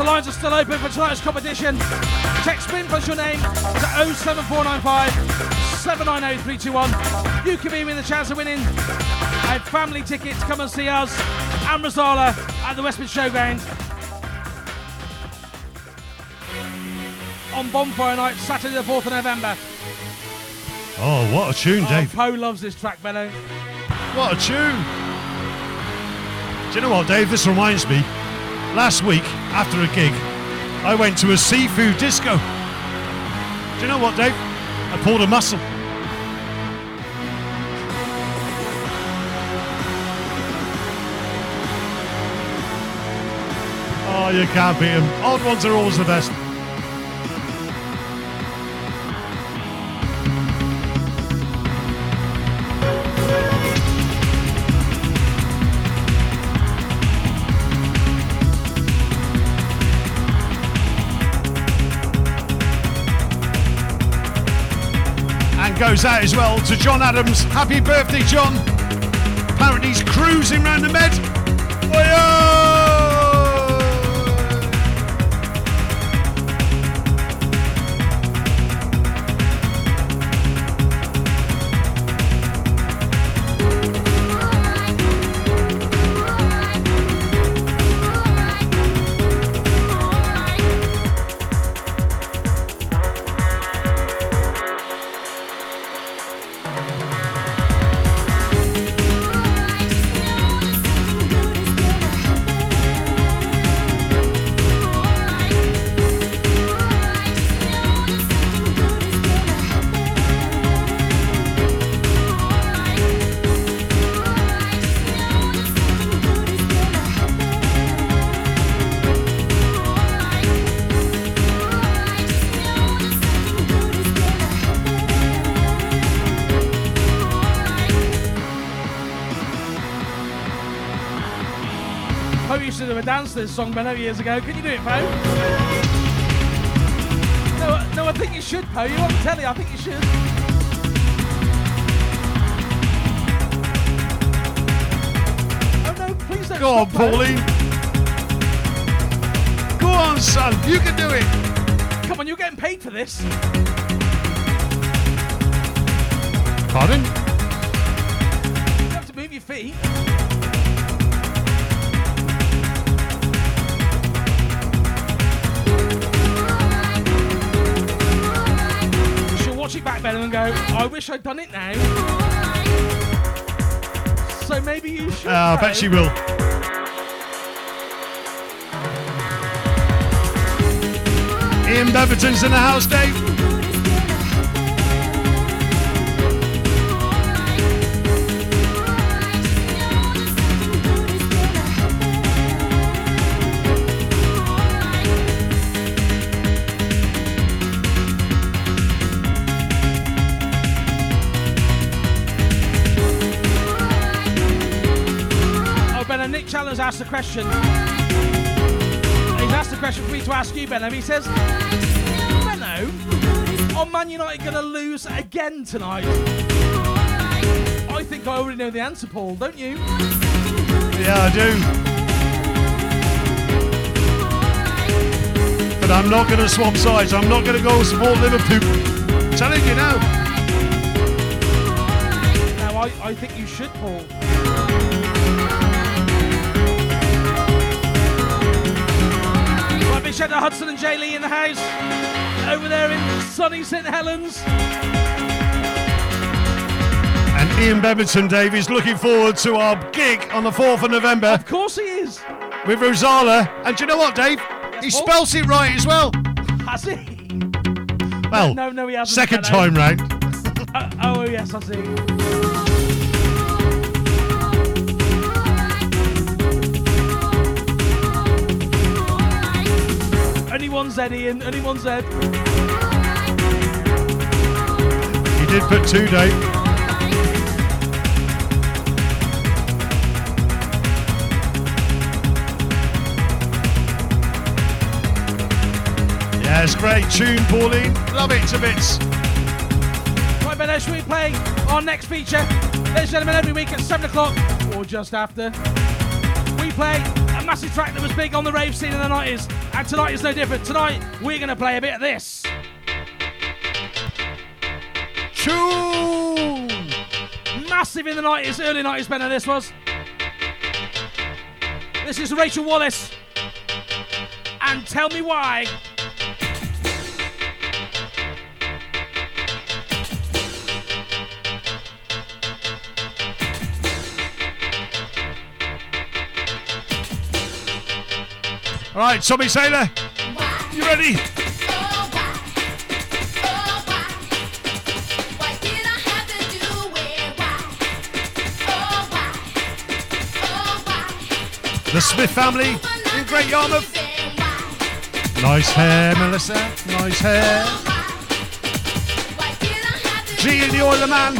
The lines are still open for tonight's competition. Text spin plus your name to 07495 790 321. You can be in the chance of winning a family ticket to come and see us and Rozalla at the West Mid Showground on Bonfire Night, Saturday the 4th of November. Oh, what a tune, Oh, Dave. Poe loves this track, Benno. What a tune. Do you know what, Dave? This reminds me. Last week, after a gig, I went to a seafood disco. Do you know what, Dave? I pulled a muscle. Oh, you can't beat them. Odd ones are always the best. Goes out as well to John Adams. Happy birthday, John. Apparently he's cruising round the med. Oi-oh! Poe this song, Benno, years ago. Can you do it, Poe? No, no, I think you should, Poe. You're on telly. I think you should. Oh no, please don't Go on. Pauline. Go on, son. You can do it. Come on, you're getting paid for this. Pardon? You have to move your feet. She'll watch it back, Benno, and go, I wish I'd done it now. So maybe you should. Uh, I bet she will. Ian Beverton's in the house, Dave. Question. He's asked a question for me to ask you, Benno. He says, Benno, are Man United going to lose again tonight? I think I already know the answer, Paul, don't you? Yeah, I do. But I'm not going to swap sides. I'm not going to go support Liverpool. telling you now. Now, I, I think you should, Paul. Shout out Hudson and Jay Lee in the house. Over there in sunny St. Helens. And Ian Beverton, Dave, is looking forward to our gig on the 4th of November. Of course he is. With Rozalla. And do you know what, Dave? He Paul? spells it right as well. Has he? Well, no, no, he hasn't. second time round. Uh, oh, yes, I see. One Z, Ian. Only one Z. He did put two, Dave. Yeah, it's great tune, Pauline. Love it to bits. Right, Benno, should we play our next feature? Ladies and gentlemen, every week at 7 o'clock, or just after, we play a massive track that was big on the rave scene in the 90s. And tonight is no different. Tonight, we're going to play a bit of this. Tune! Massive in the 90s, early 90s, Benno, this was. This is Rachel Wallace. And tell me why. Right, Tommy Sailor, you ready? The Smith family in Great Yarmouth. Nice hair, Melissa. Nice hair. G in the Oiler Man.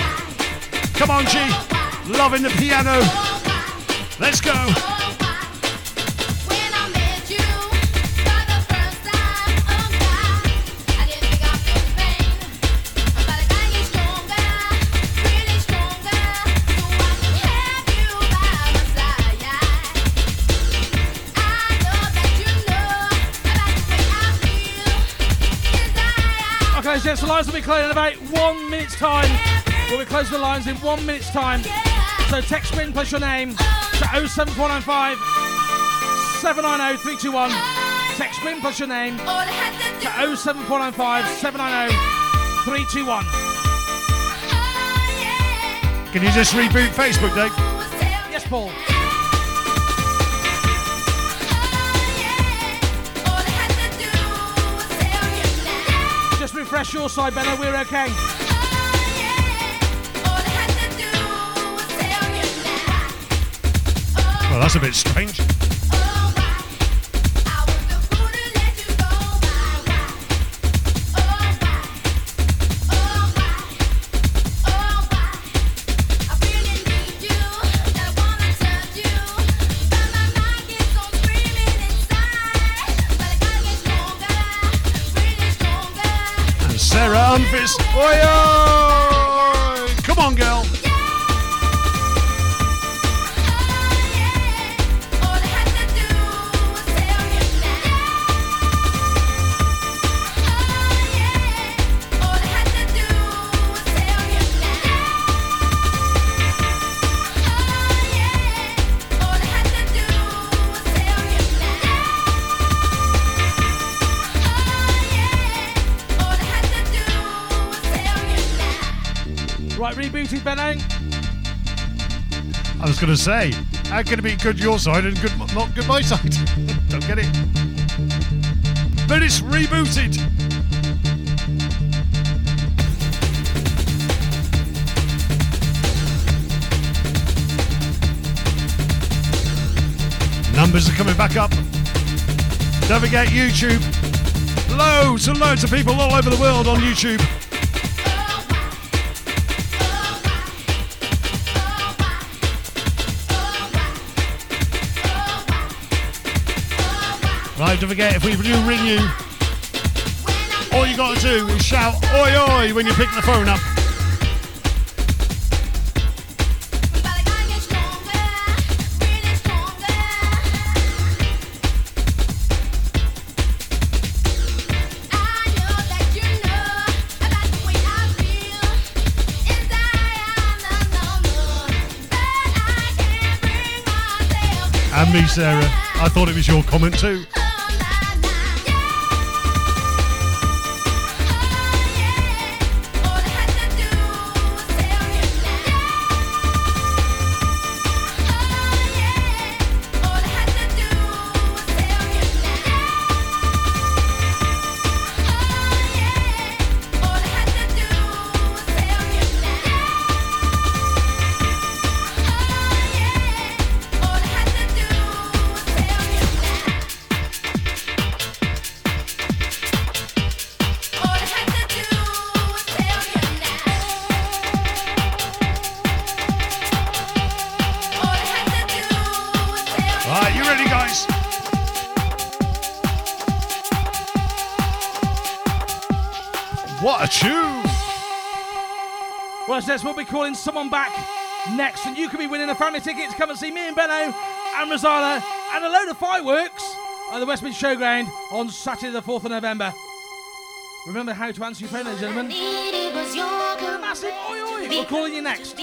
Come on, G. Loving the piano. Let's go. Okay, ladies and gents, the lines will be closing in about one minute's time. We'll be closing the lines in one minute's time. So text Spin plus your name to 07495 790 321. Text Spin plus your name to 07495 790 321. Can you just reboot Facebook, Dave? Yes, Paul. Just refresh your side, Benno. We're okay. Well, that's a bit strange. Benno. I was going to say, how can it be good your side and good not good my side? Don't get it. But it's rebooted. Numbers are coming back up. Don't forget YouTube. Loads and loads of people all over the world on YouTube. live. Don't forget, if we do ring you, all you gotta do is shout oi oi when you pick the phone up. me, Sarah. I thought it was your comment too. Someone back next, and you could be winning a family ticket to come and see me and Benno and Rozalla and a load of fireworks at the West Mid Showground on Saturday, the 4th of November. Remember how to answer your phone, ladies and gentlemen. Massive oi oi! We're calling you next.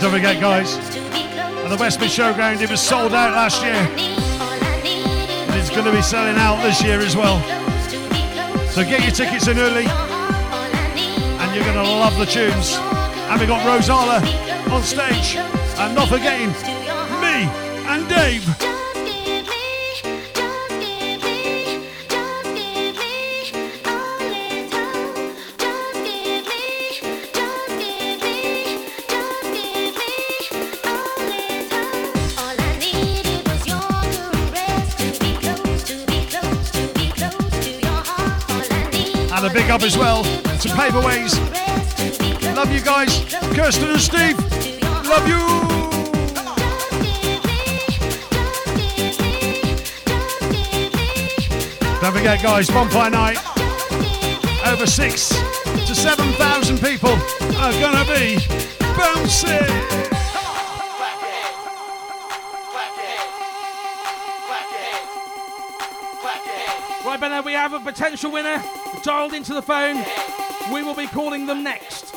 Don't forget, guys. At the West Mid Showground, it was sold out last year. And it's going to be selling out this year as well. So get your tickets in early. And you're going to love the tunes. And we got Rozalla on stage. And not forgetting me and Dave. Big up as well to Paperways. Love you guys. Kirsten and Steve. Love you. Don't forget, guys, bonfire night. Over six to seven thousand people are gonna be bouncing. Have a potential winner dialed into the phone. We will be calling them next.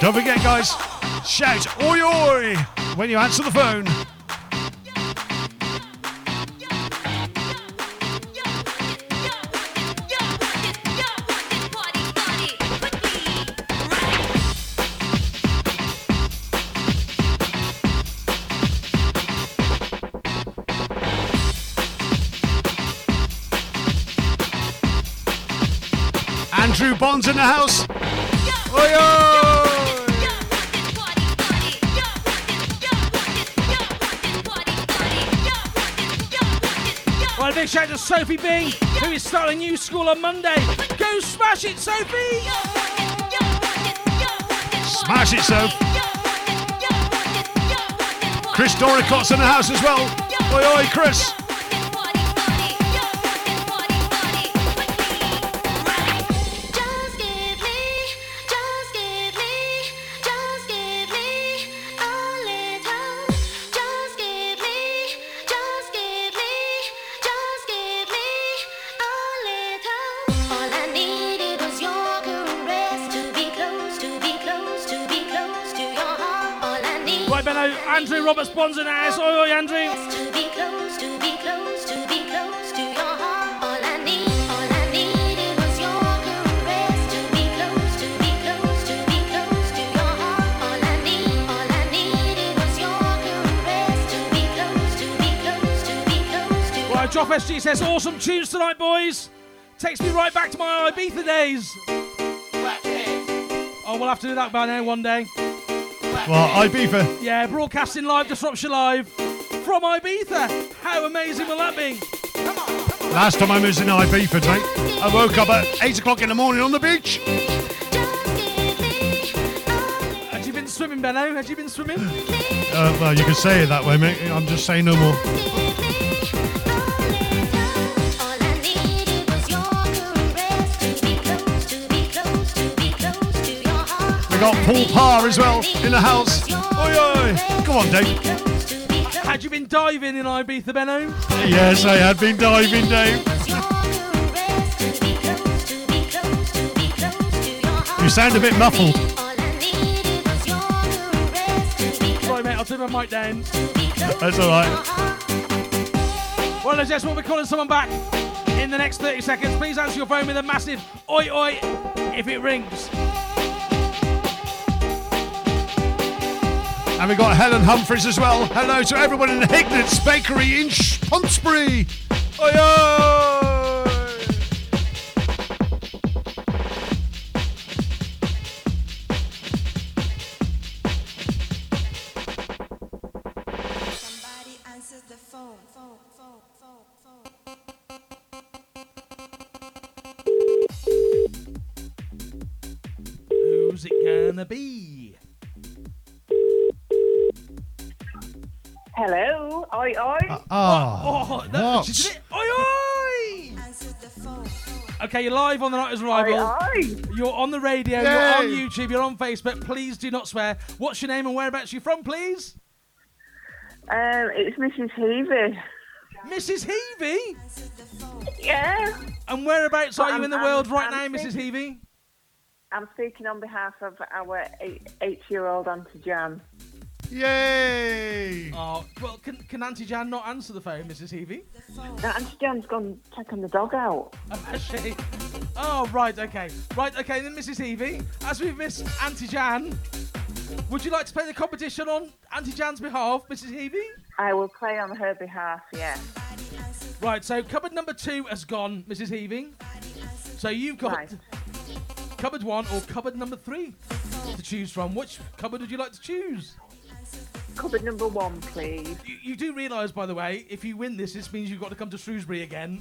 Don't forget, guys, shout oi oi when you answer the phone. Andrew Bond's in the house. Oi! Well, a big shout to Sophie B, who is starting new school on Monday. Go smash it, Sophie! Smash it, so. Chris Doricot's in the house as well. Oi oi, Chris. Andrew Roberts Bonds in the house. Oi, oi, Andrew. To be close, to be close, to be close to your heart. All I need, all I needed was your caress. To be close, to be close, to be close to your heart. All I need, all I needed was your caress. To be close, to be close, to be close to Right, Drop SG says, awesome tunes tonight, boys. Takes me right back to my Ibiza days. Oh, we'll have to do that by now one day. Well, Ibiza. Yeah, broadcasting live, Disruption Live from Ibiza. How amazing will that be? Come on. Last time I was in Ibiza, mate, I woke up at 8 o'clock in the morning on the beach. Had you been swimming, Benno? Had you been swimming? Uh, well, you can say it that way, mate. I'm just saying no more. Got Paul Parr as well in the house. Oi, oi. Come on, Dave. Had you been diving in Ibiza, Benno? Yes, I had been diving, Dave. You sound a bit muffled. Sorry, mate, I'll turn my mic down. That's all right. Well, just we'll be calling someone back in the next 30 seconds. Please answer your phone with a massive oi oi if it rings. And we've got Helen Humphries as well. Hello to everyone in the Hignets Bakery in Pontesbury. Oi, oi. She did it. Oi, oi! Okay, you're live on the 90's Revival. Oi. You're on the radio, you're on YouTube, you're on Facebook. Please do not swear. What's your name and whereabouts you from, please? Um, it's Mrs. Heavey. Mrs. Heavey? Yeah. And whereabouts are you I'm- in the I'm- world right I'm now, Mrs. Heavey? I'm speaking on behalf of our eight, eight-year-old Auntie Jan. Yay! Oh, well, can, can Auntie Jan not answer the phone, Mrs. Heavey? Now, Auntie Jan's gone taking the dog out. Oh, has she? Oh, right, okay. Right, okay, then, Mrs. Heavey, as we've missed Auntie Jan, would you like to play the competition on Auntie Jan's behalf, Mrs. Heavey? I will play on her behalf, yeah. Right, so cupboard number two has gone, Mrs. Heavey. So you've got Right. cupboard one or cupboard number three to choose from. Which cupboard would you like to choose? Cupboard number one, please. You, you do realise, by the way, if you win this, this means you've got to come to Shrewsbury again.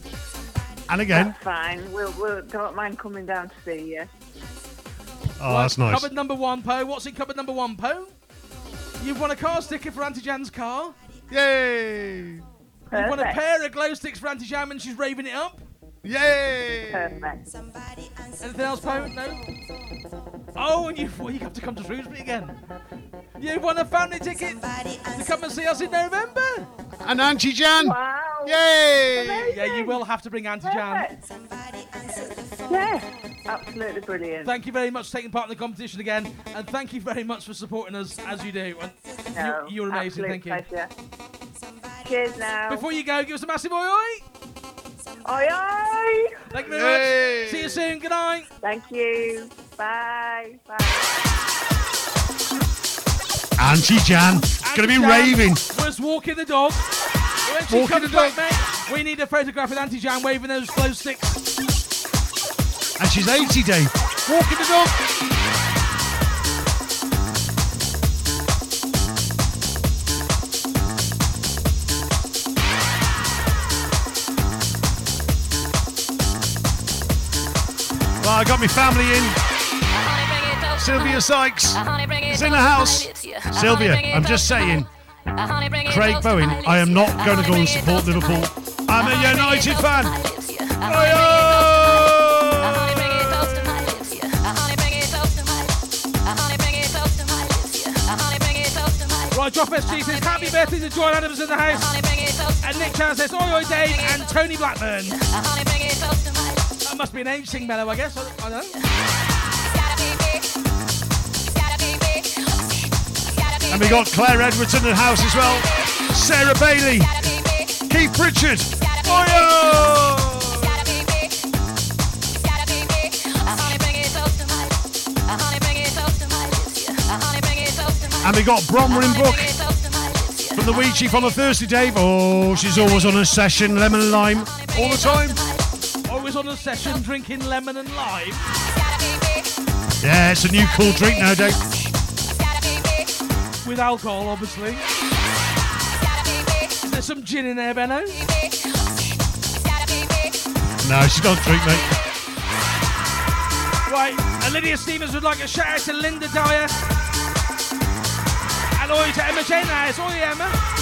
And again. That's fine. We'll, we'll don't mind coming down to see you. Oh, that's nice. Cupboard number one, Poe. What's in cupboard number one, Poe? You've won a car sticker for Auntie Jan's car. Yay! You've won a Perfect. pair of glow sticks for Auntie Jan when she's raving it up. Yay! Perfect. Anything else, Poe? No? Oh, and you've, well, you have to come to Shrewsbury again. You've won a family ticket to come and see us in November. And Auntie Jan. Wow. Yay! Yeah, you will have to bring Auntie Jan. Yeah, absolutely brilliant. Thank you very much for taking part in the competition again, and thank you very much for supporting us as you do. And No, you, you're amazing. Thank you. pleasure. Cheers now. Before you go, give us a massive oi oi. Oi, oi. Thank you very Yay. much. See you soon. Good night. Thank you. Bye. Bye. Auntie Jan. Gonna be Jan raving. Was walking the dog. When she Walking comes the dog. back, mate, we need a photograph with Auntie Jan waving those glow sticks. And she's 80, Dave. Walking the dog. I got my family in. Sylvia Sykes is in the house. Sylvia, I'm just saying, Craig Bowen, I am not going to go and support Liverpool. I'm a United fan. Right, Drop SG says happy birthday to Joy Adams in the house. And Nick Chan says oi oi Dave and Tony Blackburn. Must be an age thing, Mellow, I guess. I, I don't know. And we got Claire Edwards in the house as well. Sarah Bailey. Keith Pritchard. Oi, oi! And we got Bronwyn Book from the Wee Chief on Thursday, Dave. Oh, she's always on a session, lemon lime, all the time. Always on a session drinking lemon and lime. Yeah, it's a new cool drink now, Dave. With alcohol, obviously. Is there some gin in there, Benno? No, she don't drink, mate. Right, Lydia Stevens would like a shout out to Linda Dyer. And oi to Emma Jane House. Oi, Emma.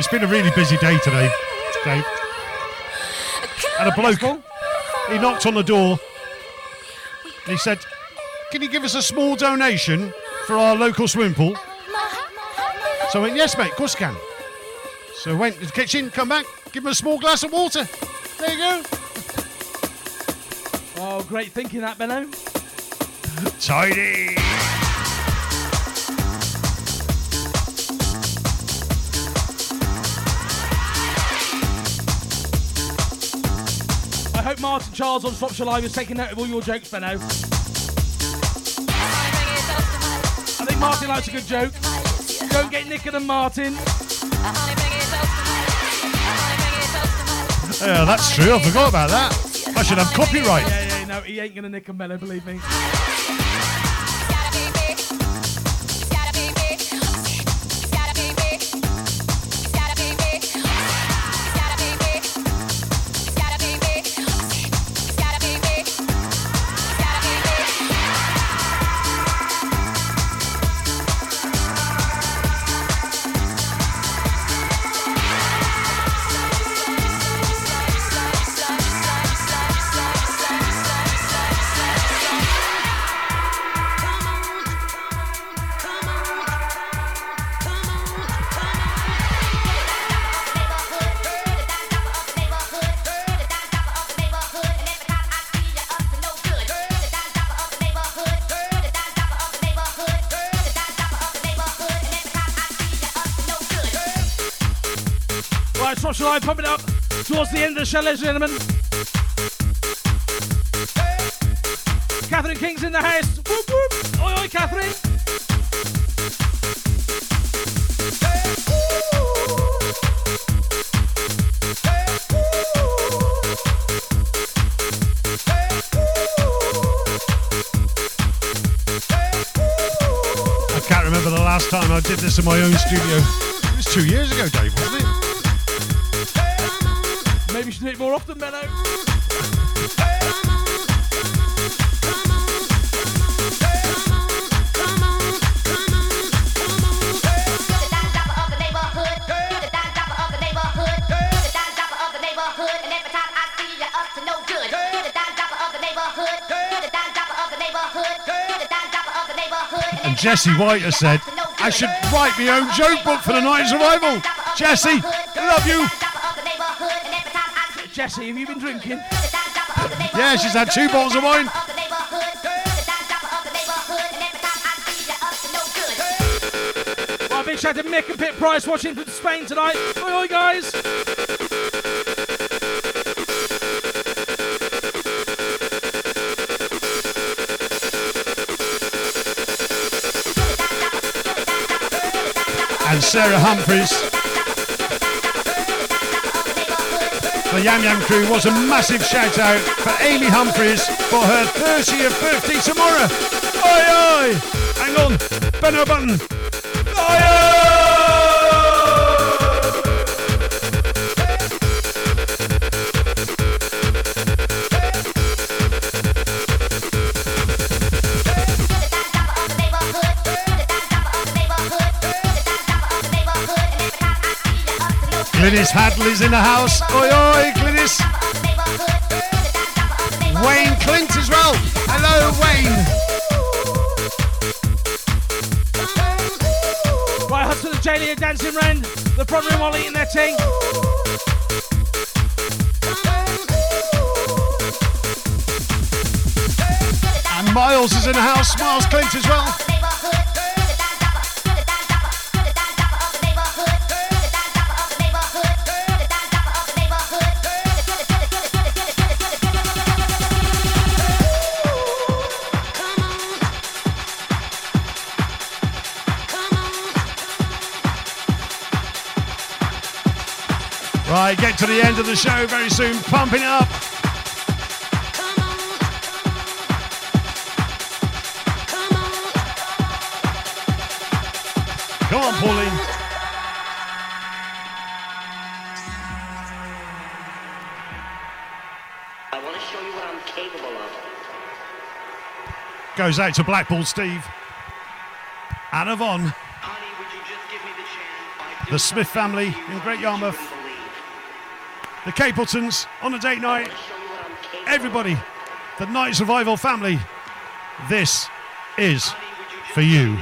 It's been a really busy day today, Dave. And a bloke, he knocked on the door. And he said, "Can you give us a small donation for our local swimming pool?" So I went, "Yes, mate. Of course can." So I went to the kitchen, come back, give him a small glass of water. There you go. Oh, great thinking that, Benno. Tidy. I Martin Charles on Shropshire Live is taking note of all your jokes, Benno. I think Martin likes a good joke. Don't get Nick and Martin. Yeah, that's true. I forgot about that. I should have copyright. Yeah, yeah, no, he ain't gonna nick a Benno, believe me. Show, ladies and gentlemen. Catherine King's in the house. Whoop, whoop. Oi, oi, Catherine. I can't remember the last time I did this in my own studio. It was two years ago, Dave, Jesse White has said, I should write my own joke book for the 90's Revival. Jesse, love you. Jesse, have you been drinking? Yeah, she's had two bottles of wine. Right, big shout out to Mick and Pit Price watching from Spain tonight. Oi, oi, guys. Sarah Humphries. The Yam Yam crew was a massive shout out for Amy Humphries for her 30th birthday tomorrow. Oi, oi! Hang on, Benno Button. Oi, Glynis Hadley's in the house. Oi, oi, Glynis. Wayne Clint as well. Hello, Wayne. Right, to the Janie dancing round the front room while eating their tea. And Miles is in the house. Miles Clint as well. Right, get to the end of the show very soon. Pumping it up. Come on, Pauline. I want to show you what I'm capable of. Goes out to Blackpool Steve. And Yvonne. Honey, would you the Smith family in Great Yarmouth, the Capletons on a date night, everybody, the 90's Revival family. This is for you.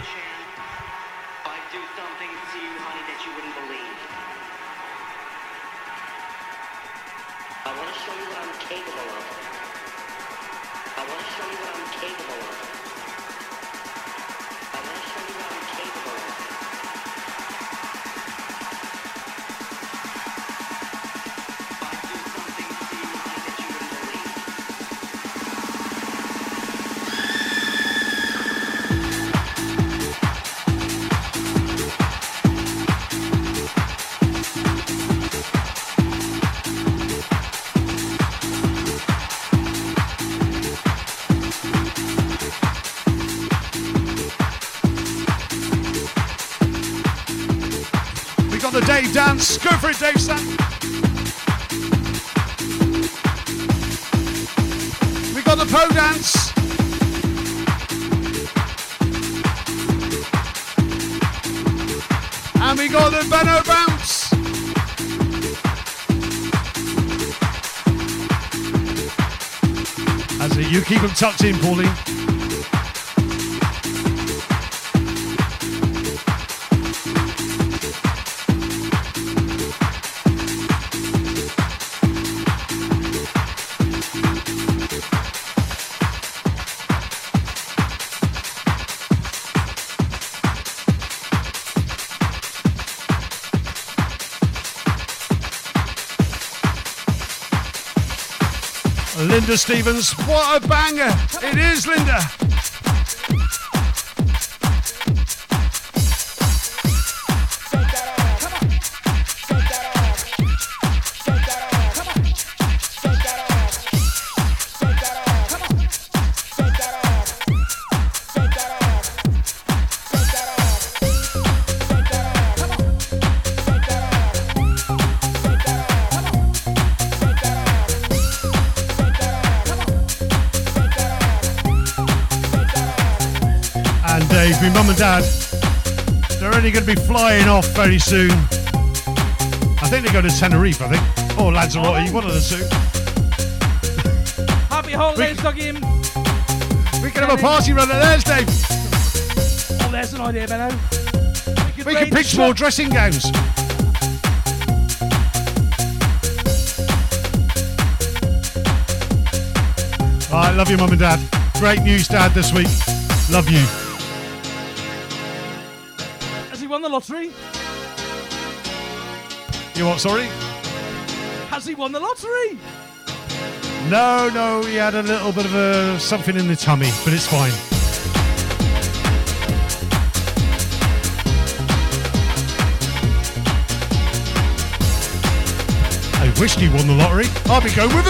Tucked in, Pauline. Linda Stevens, what a banger! It is, Linda. They're going to be flying off very soon. I think they go to Tenerife, I think. Oh, or Lanzarote, one of the two. Happy holidays, Dougie. We can have a party run at theirs, Dave. Oh, there's an idea, Benno. We can pitch more dressing gowns. I love you, mum and dad. Great news, dad, this week. Love you. The lottery? You what, sorry? Has he won the lottery? No, no, he had a little bit of a something in the tummy, but it's fine. I wished he won the lottery. I'll be going with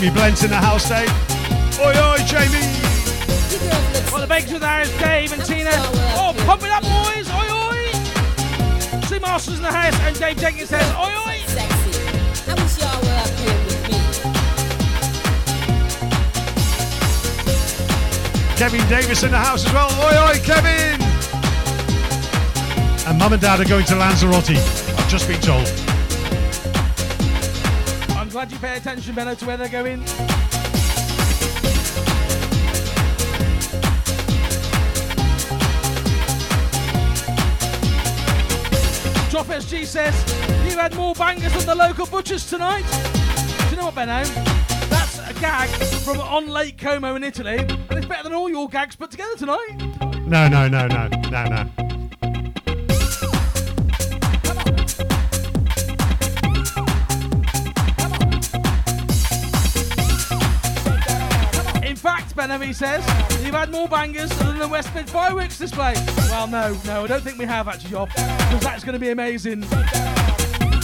Jamie Blent's in the house, Dave. Oi, oi, Jamie. Well, the bakers with there is Dave and Tina. Oh, pump it up, boys! Oi, oi! Sue Masters in the house, and Dave Jenkins says, oi, oi! Sexy. I wish y'all were up here with me. Kevin Davis in the house as well. Oi, oi, Kevin. And mum and dad are going to Lanzarote. I've just been told. Glad you pay attention, Benno, to where they're going. Drop SG says, You had more bangers than the local butchers tonight. Do you know what, Benno? That's a gag from on Lake Como in Italy, and it's better than all your gags put together tonight. No, no, no, no, no, no. He says, you've had more bangers than the West Mid fireworks display. Well, no, no, I don't think we have actually, Joff, because that's going to be amazing.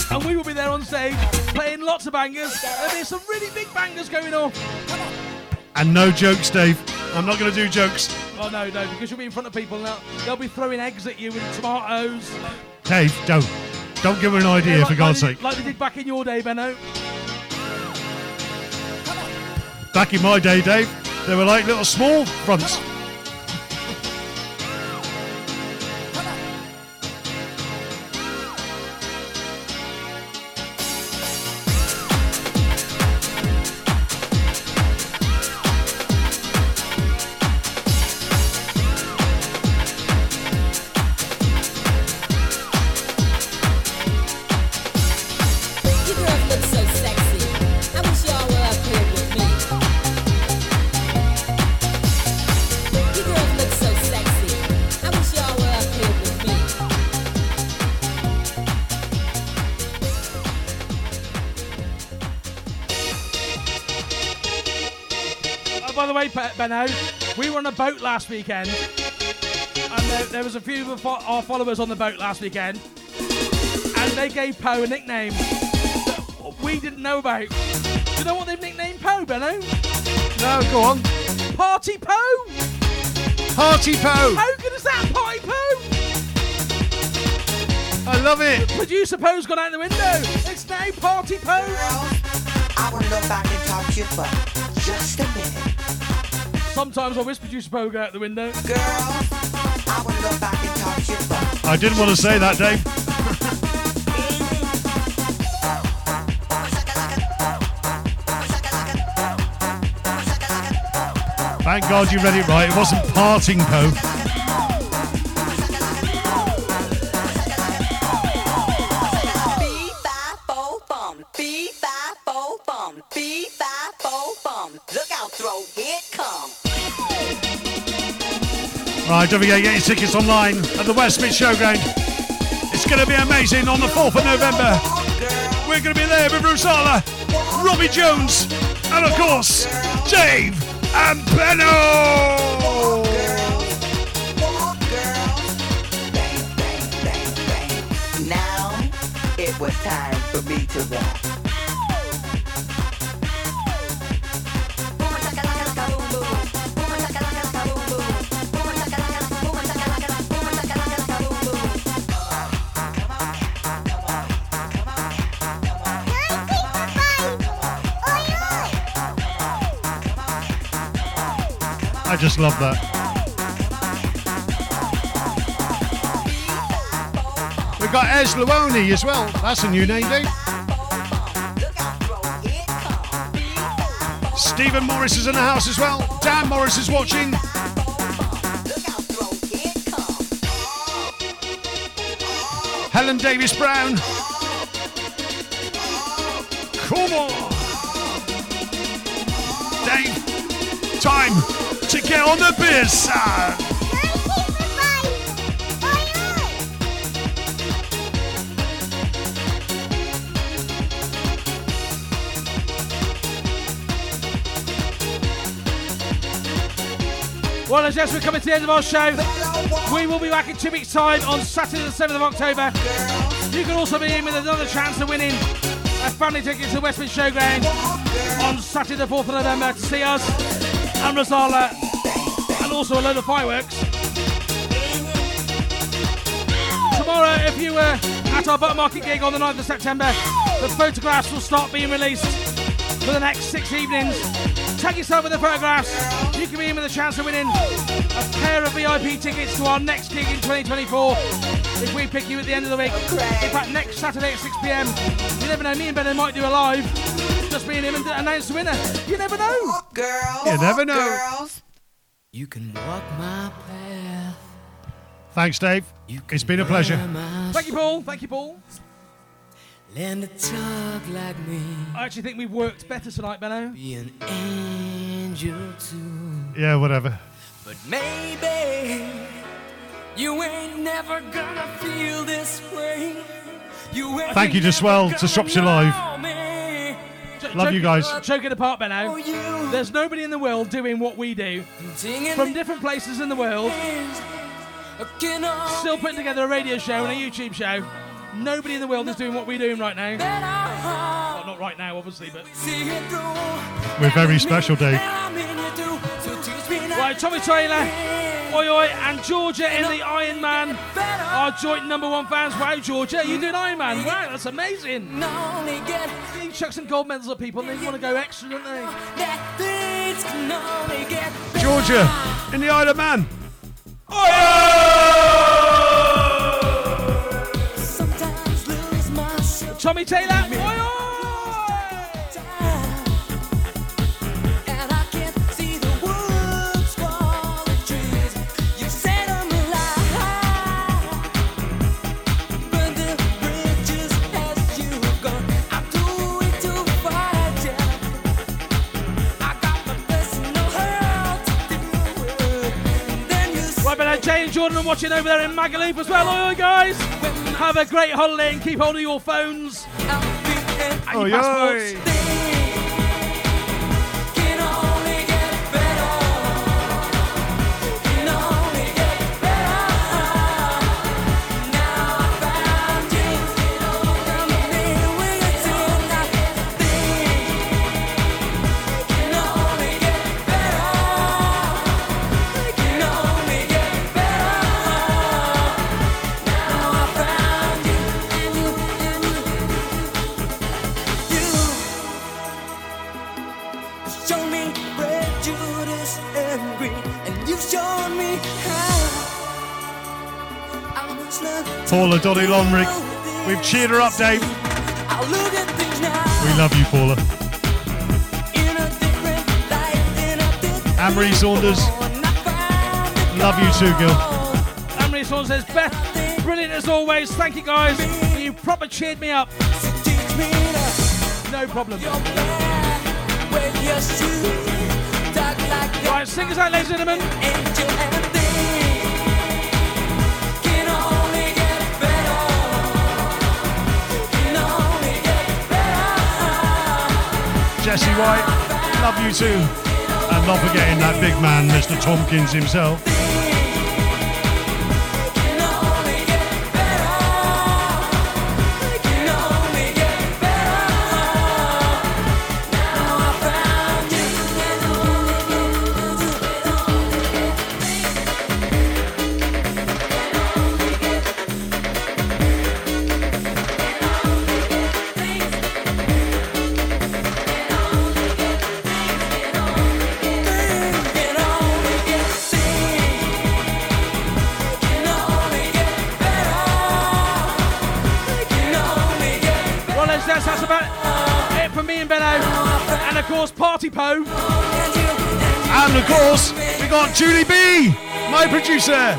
And we will be there on stage playing lots of bangers. There'll be some really big bangers going on. And no jokes, Dave. I'm not going to do jokes. Oh no, no, because you'll be in front of people now. They'll be throwing eggs at you and tomatoes. Dave, don't. Don't give her an idea, like, for God's like, sake. Like they did back in your day, Benno. Back in my day, Dave, they were like little small fronts. Last weekend, and there, there was a few of our followers on the boat last weekend, and they gave Poe a nickname that we didn't know about. Do you know what they've nicknamed Poe, Benno? No, go on. Party Poe. Party Poe. How good is that, Party Poe? I love it. Producer Poe's gone out the window. It's now Party Poe. I want to look back and talk to you for just a minute. Sometimes I wish Producer Poe out the window. Girl, I I didn't want to say that, Dave. Thank God you read it right. It wasn't parting Poe. Right, don't forget, get your tickets online at the Westmid Showground. It's going to be amazing on the 4th of November. We're going to be there with Rozalla, Robbie Jones, and of course, Dave and Benno! It was time for me to rap. I just love that. We've got Ez Luoni as well. That's a new name, Dave. Stephen Morris is in the house as well. Dan Morris is watching. Helen Davis Brown. Come on. Dave, time get on the beer side. Well, as yes, we're coming to the end of our show. We will be back in two weeks' time on Saturday, the 7th of October. You can also be in with another chance of winning a family ticket to the West Mid Showground on Saturday, the 4th of November to see us and Rozalla also a load of fireworks. Tomorrow, if you were at our Butter Market gig on the 9th of September, the photographs will start being released for the next six evenings. Tag yourself with the photographs. You can be in with a chance of winning a pair of VIP tickets to our next gig in 2024. If we pick you at the end of the week, oh, in fact, next Saturday at 6 pm. You never know, me and Ben might do a live. Just me and him and announce the winner. You never know. Girls, You never know. Girls. You can walk my path. Thanks, Dave. It's been a pleasure. Thank you, Paul. Thank you, Paul. Learn to talk like me. I actually think we've worked better tonight, Benno. Be an angel too. Yeah, whatever. But maybe you ain't never gonna feel this way. You ain't Thank you to Swell, to Shropshire Live. J- Love you guys. Joking apart, Benno. There's nobody in the world doing what we do. From different places in the world. Still putting together a radio show and a YouTube show. Nobody in the world is doing what we're doing right now. Well, not right now, obviously, but. We're very special, Dave. So teach me now. Right, Tommy Taylor, Oi Oi, and Georgia in the Iron Man are joint number one fans. Wow, Georgia, you doing Iron Man? Wow, that's amazing. You chuck some gold medals at people and they want to go extra, don't they? Georgia in the Isle of Man. Tommy Taylor, but uh, and Jordan watching over there in Magaluf as well. Oi, oi, guys! Have a great holiday and keep hold of your phones and your passports. Paula Dottie Lomrick. We've cheered her up, Dave. We love you, Paula. Anne-Marie Saunders. Love you too, girl. Anne-Marie Saunders says, Beth, brilliant as always. Thank you, guys. You proper cheered me up. No problem. Right, sing us out, ladies and gentlemen. Jesse White. Love you too. And not forgetting that big man, Mr. Tompkins himself. Course, we got Julie B, my producer.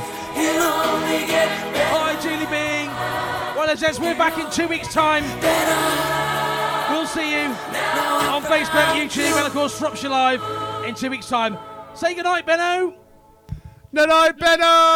Hi, Julie Bing. Well, as says, we're back in two weeks' time. We'll see you on Facebook, YouTube, and of course, Shropshire Live in two weeks' time. Say goodnight, Benno. Good night, Benno.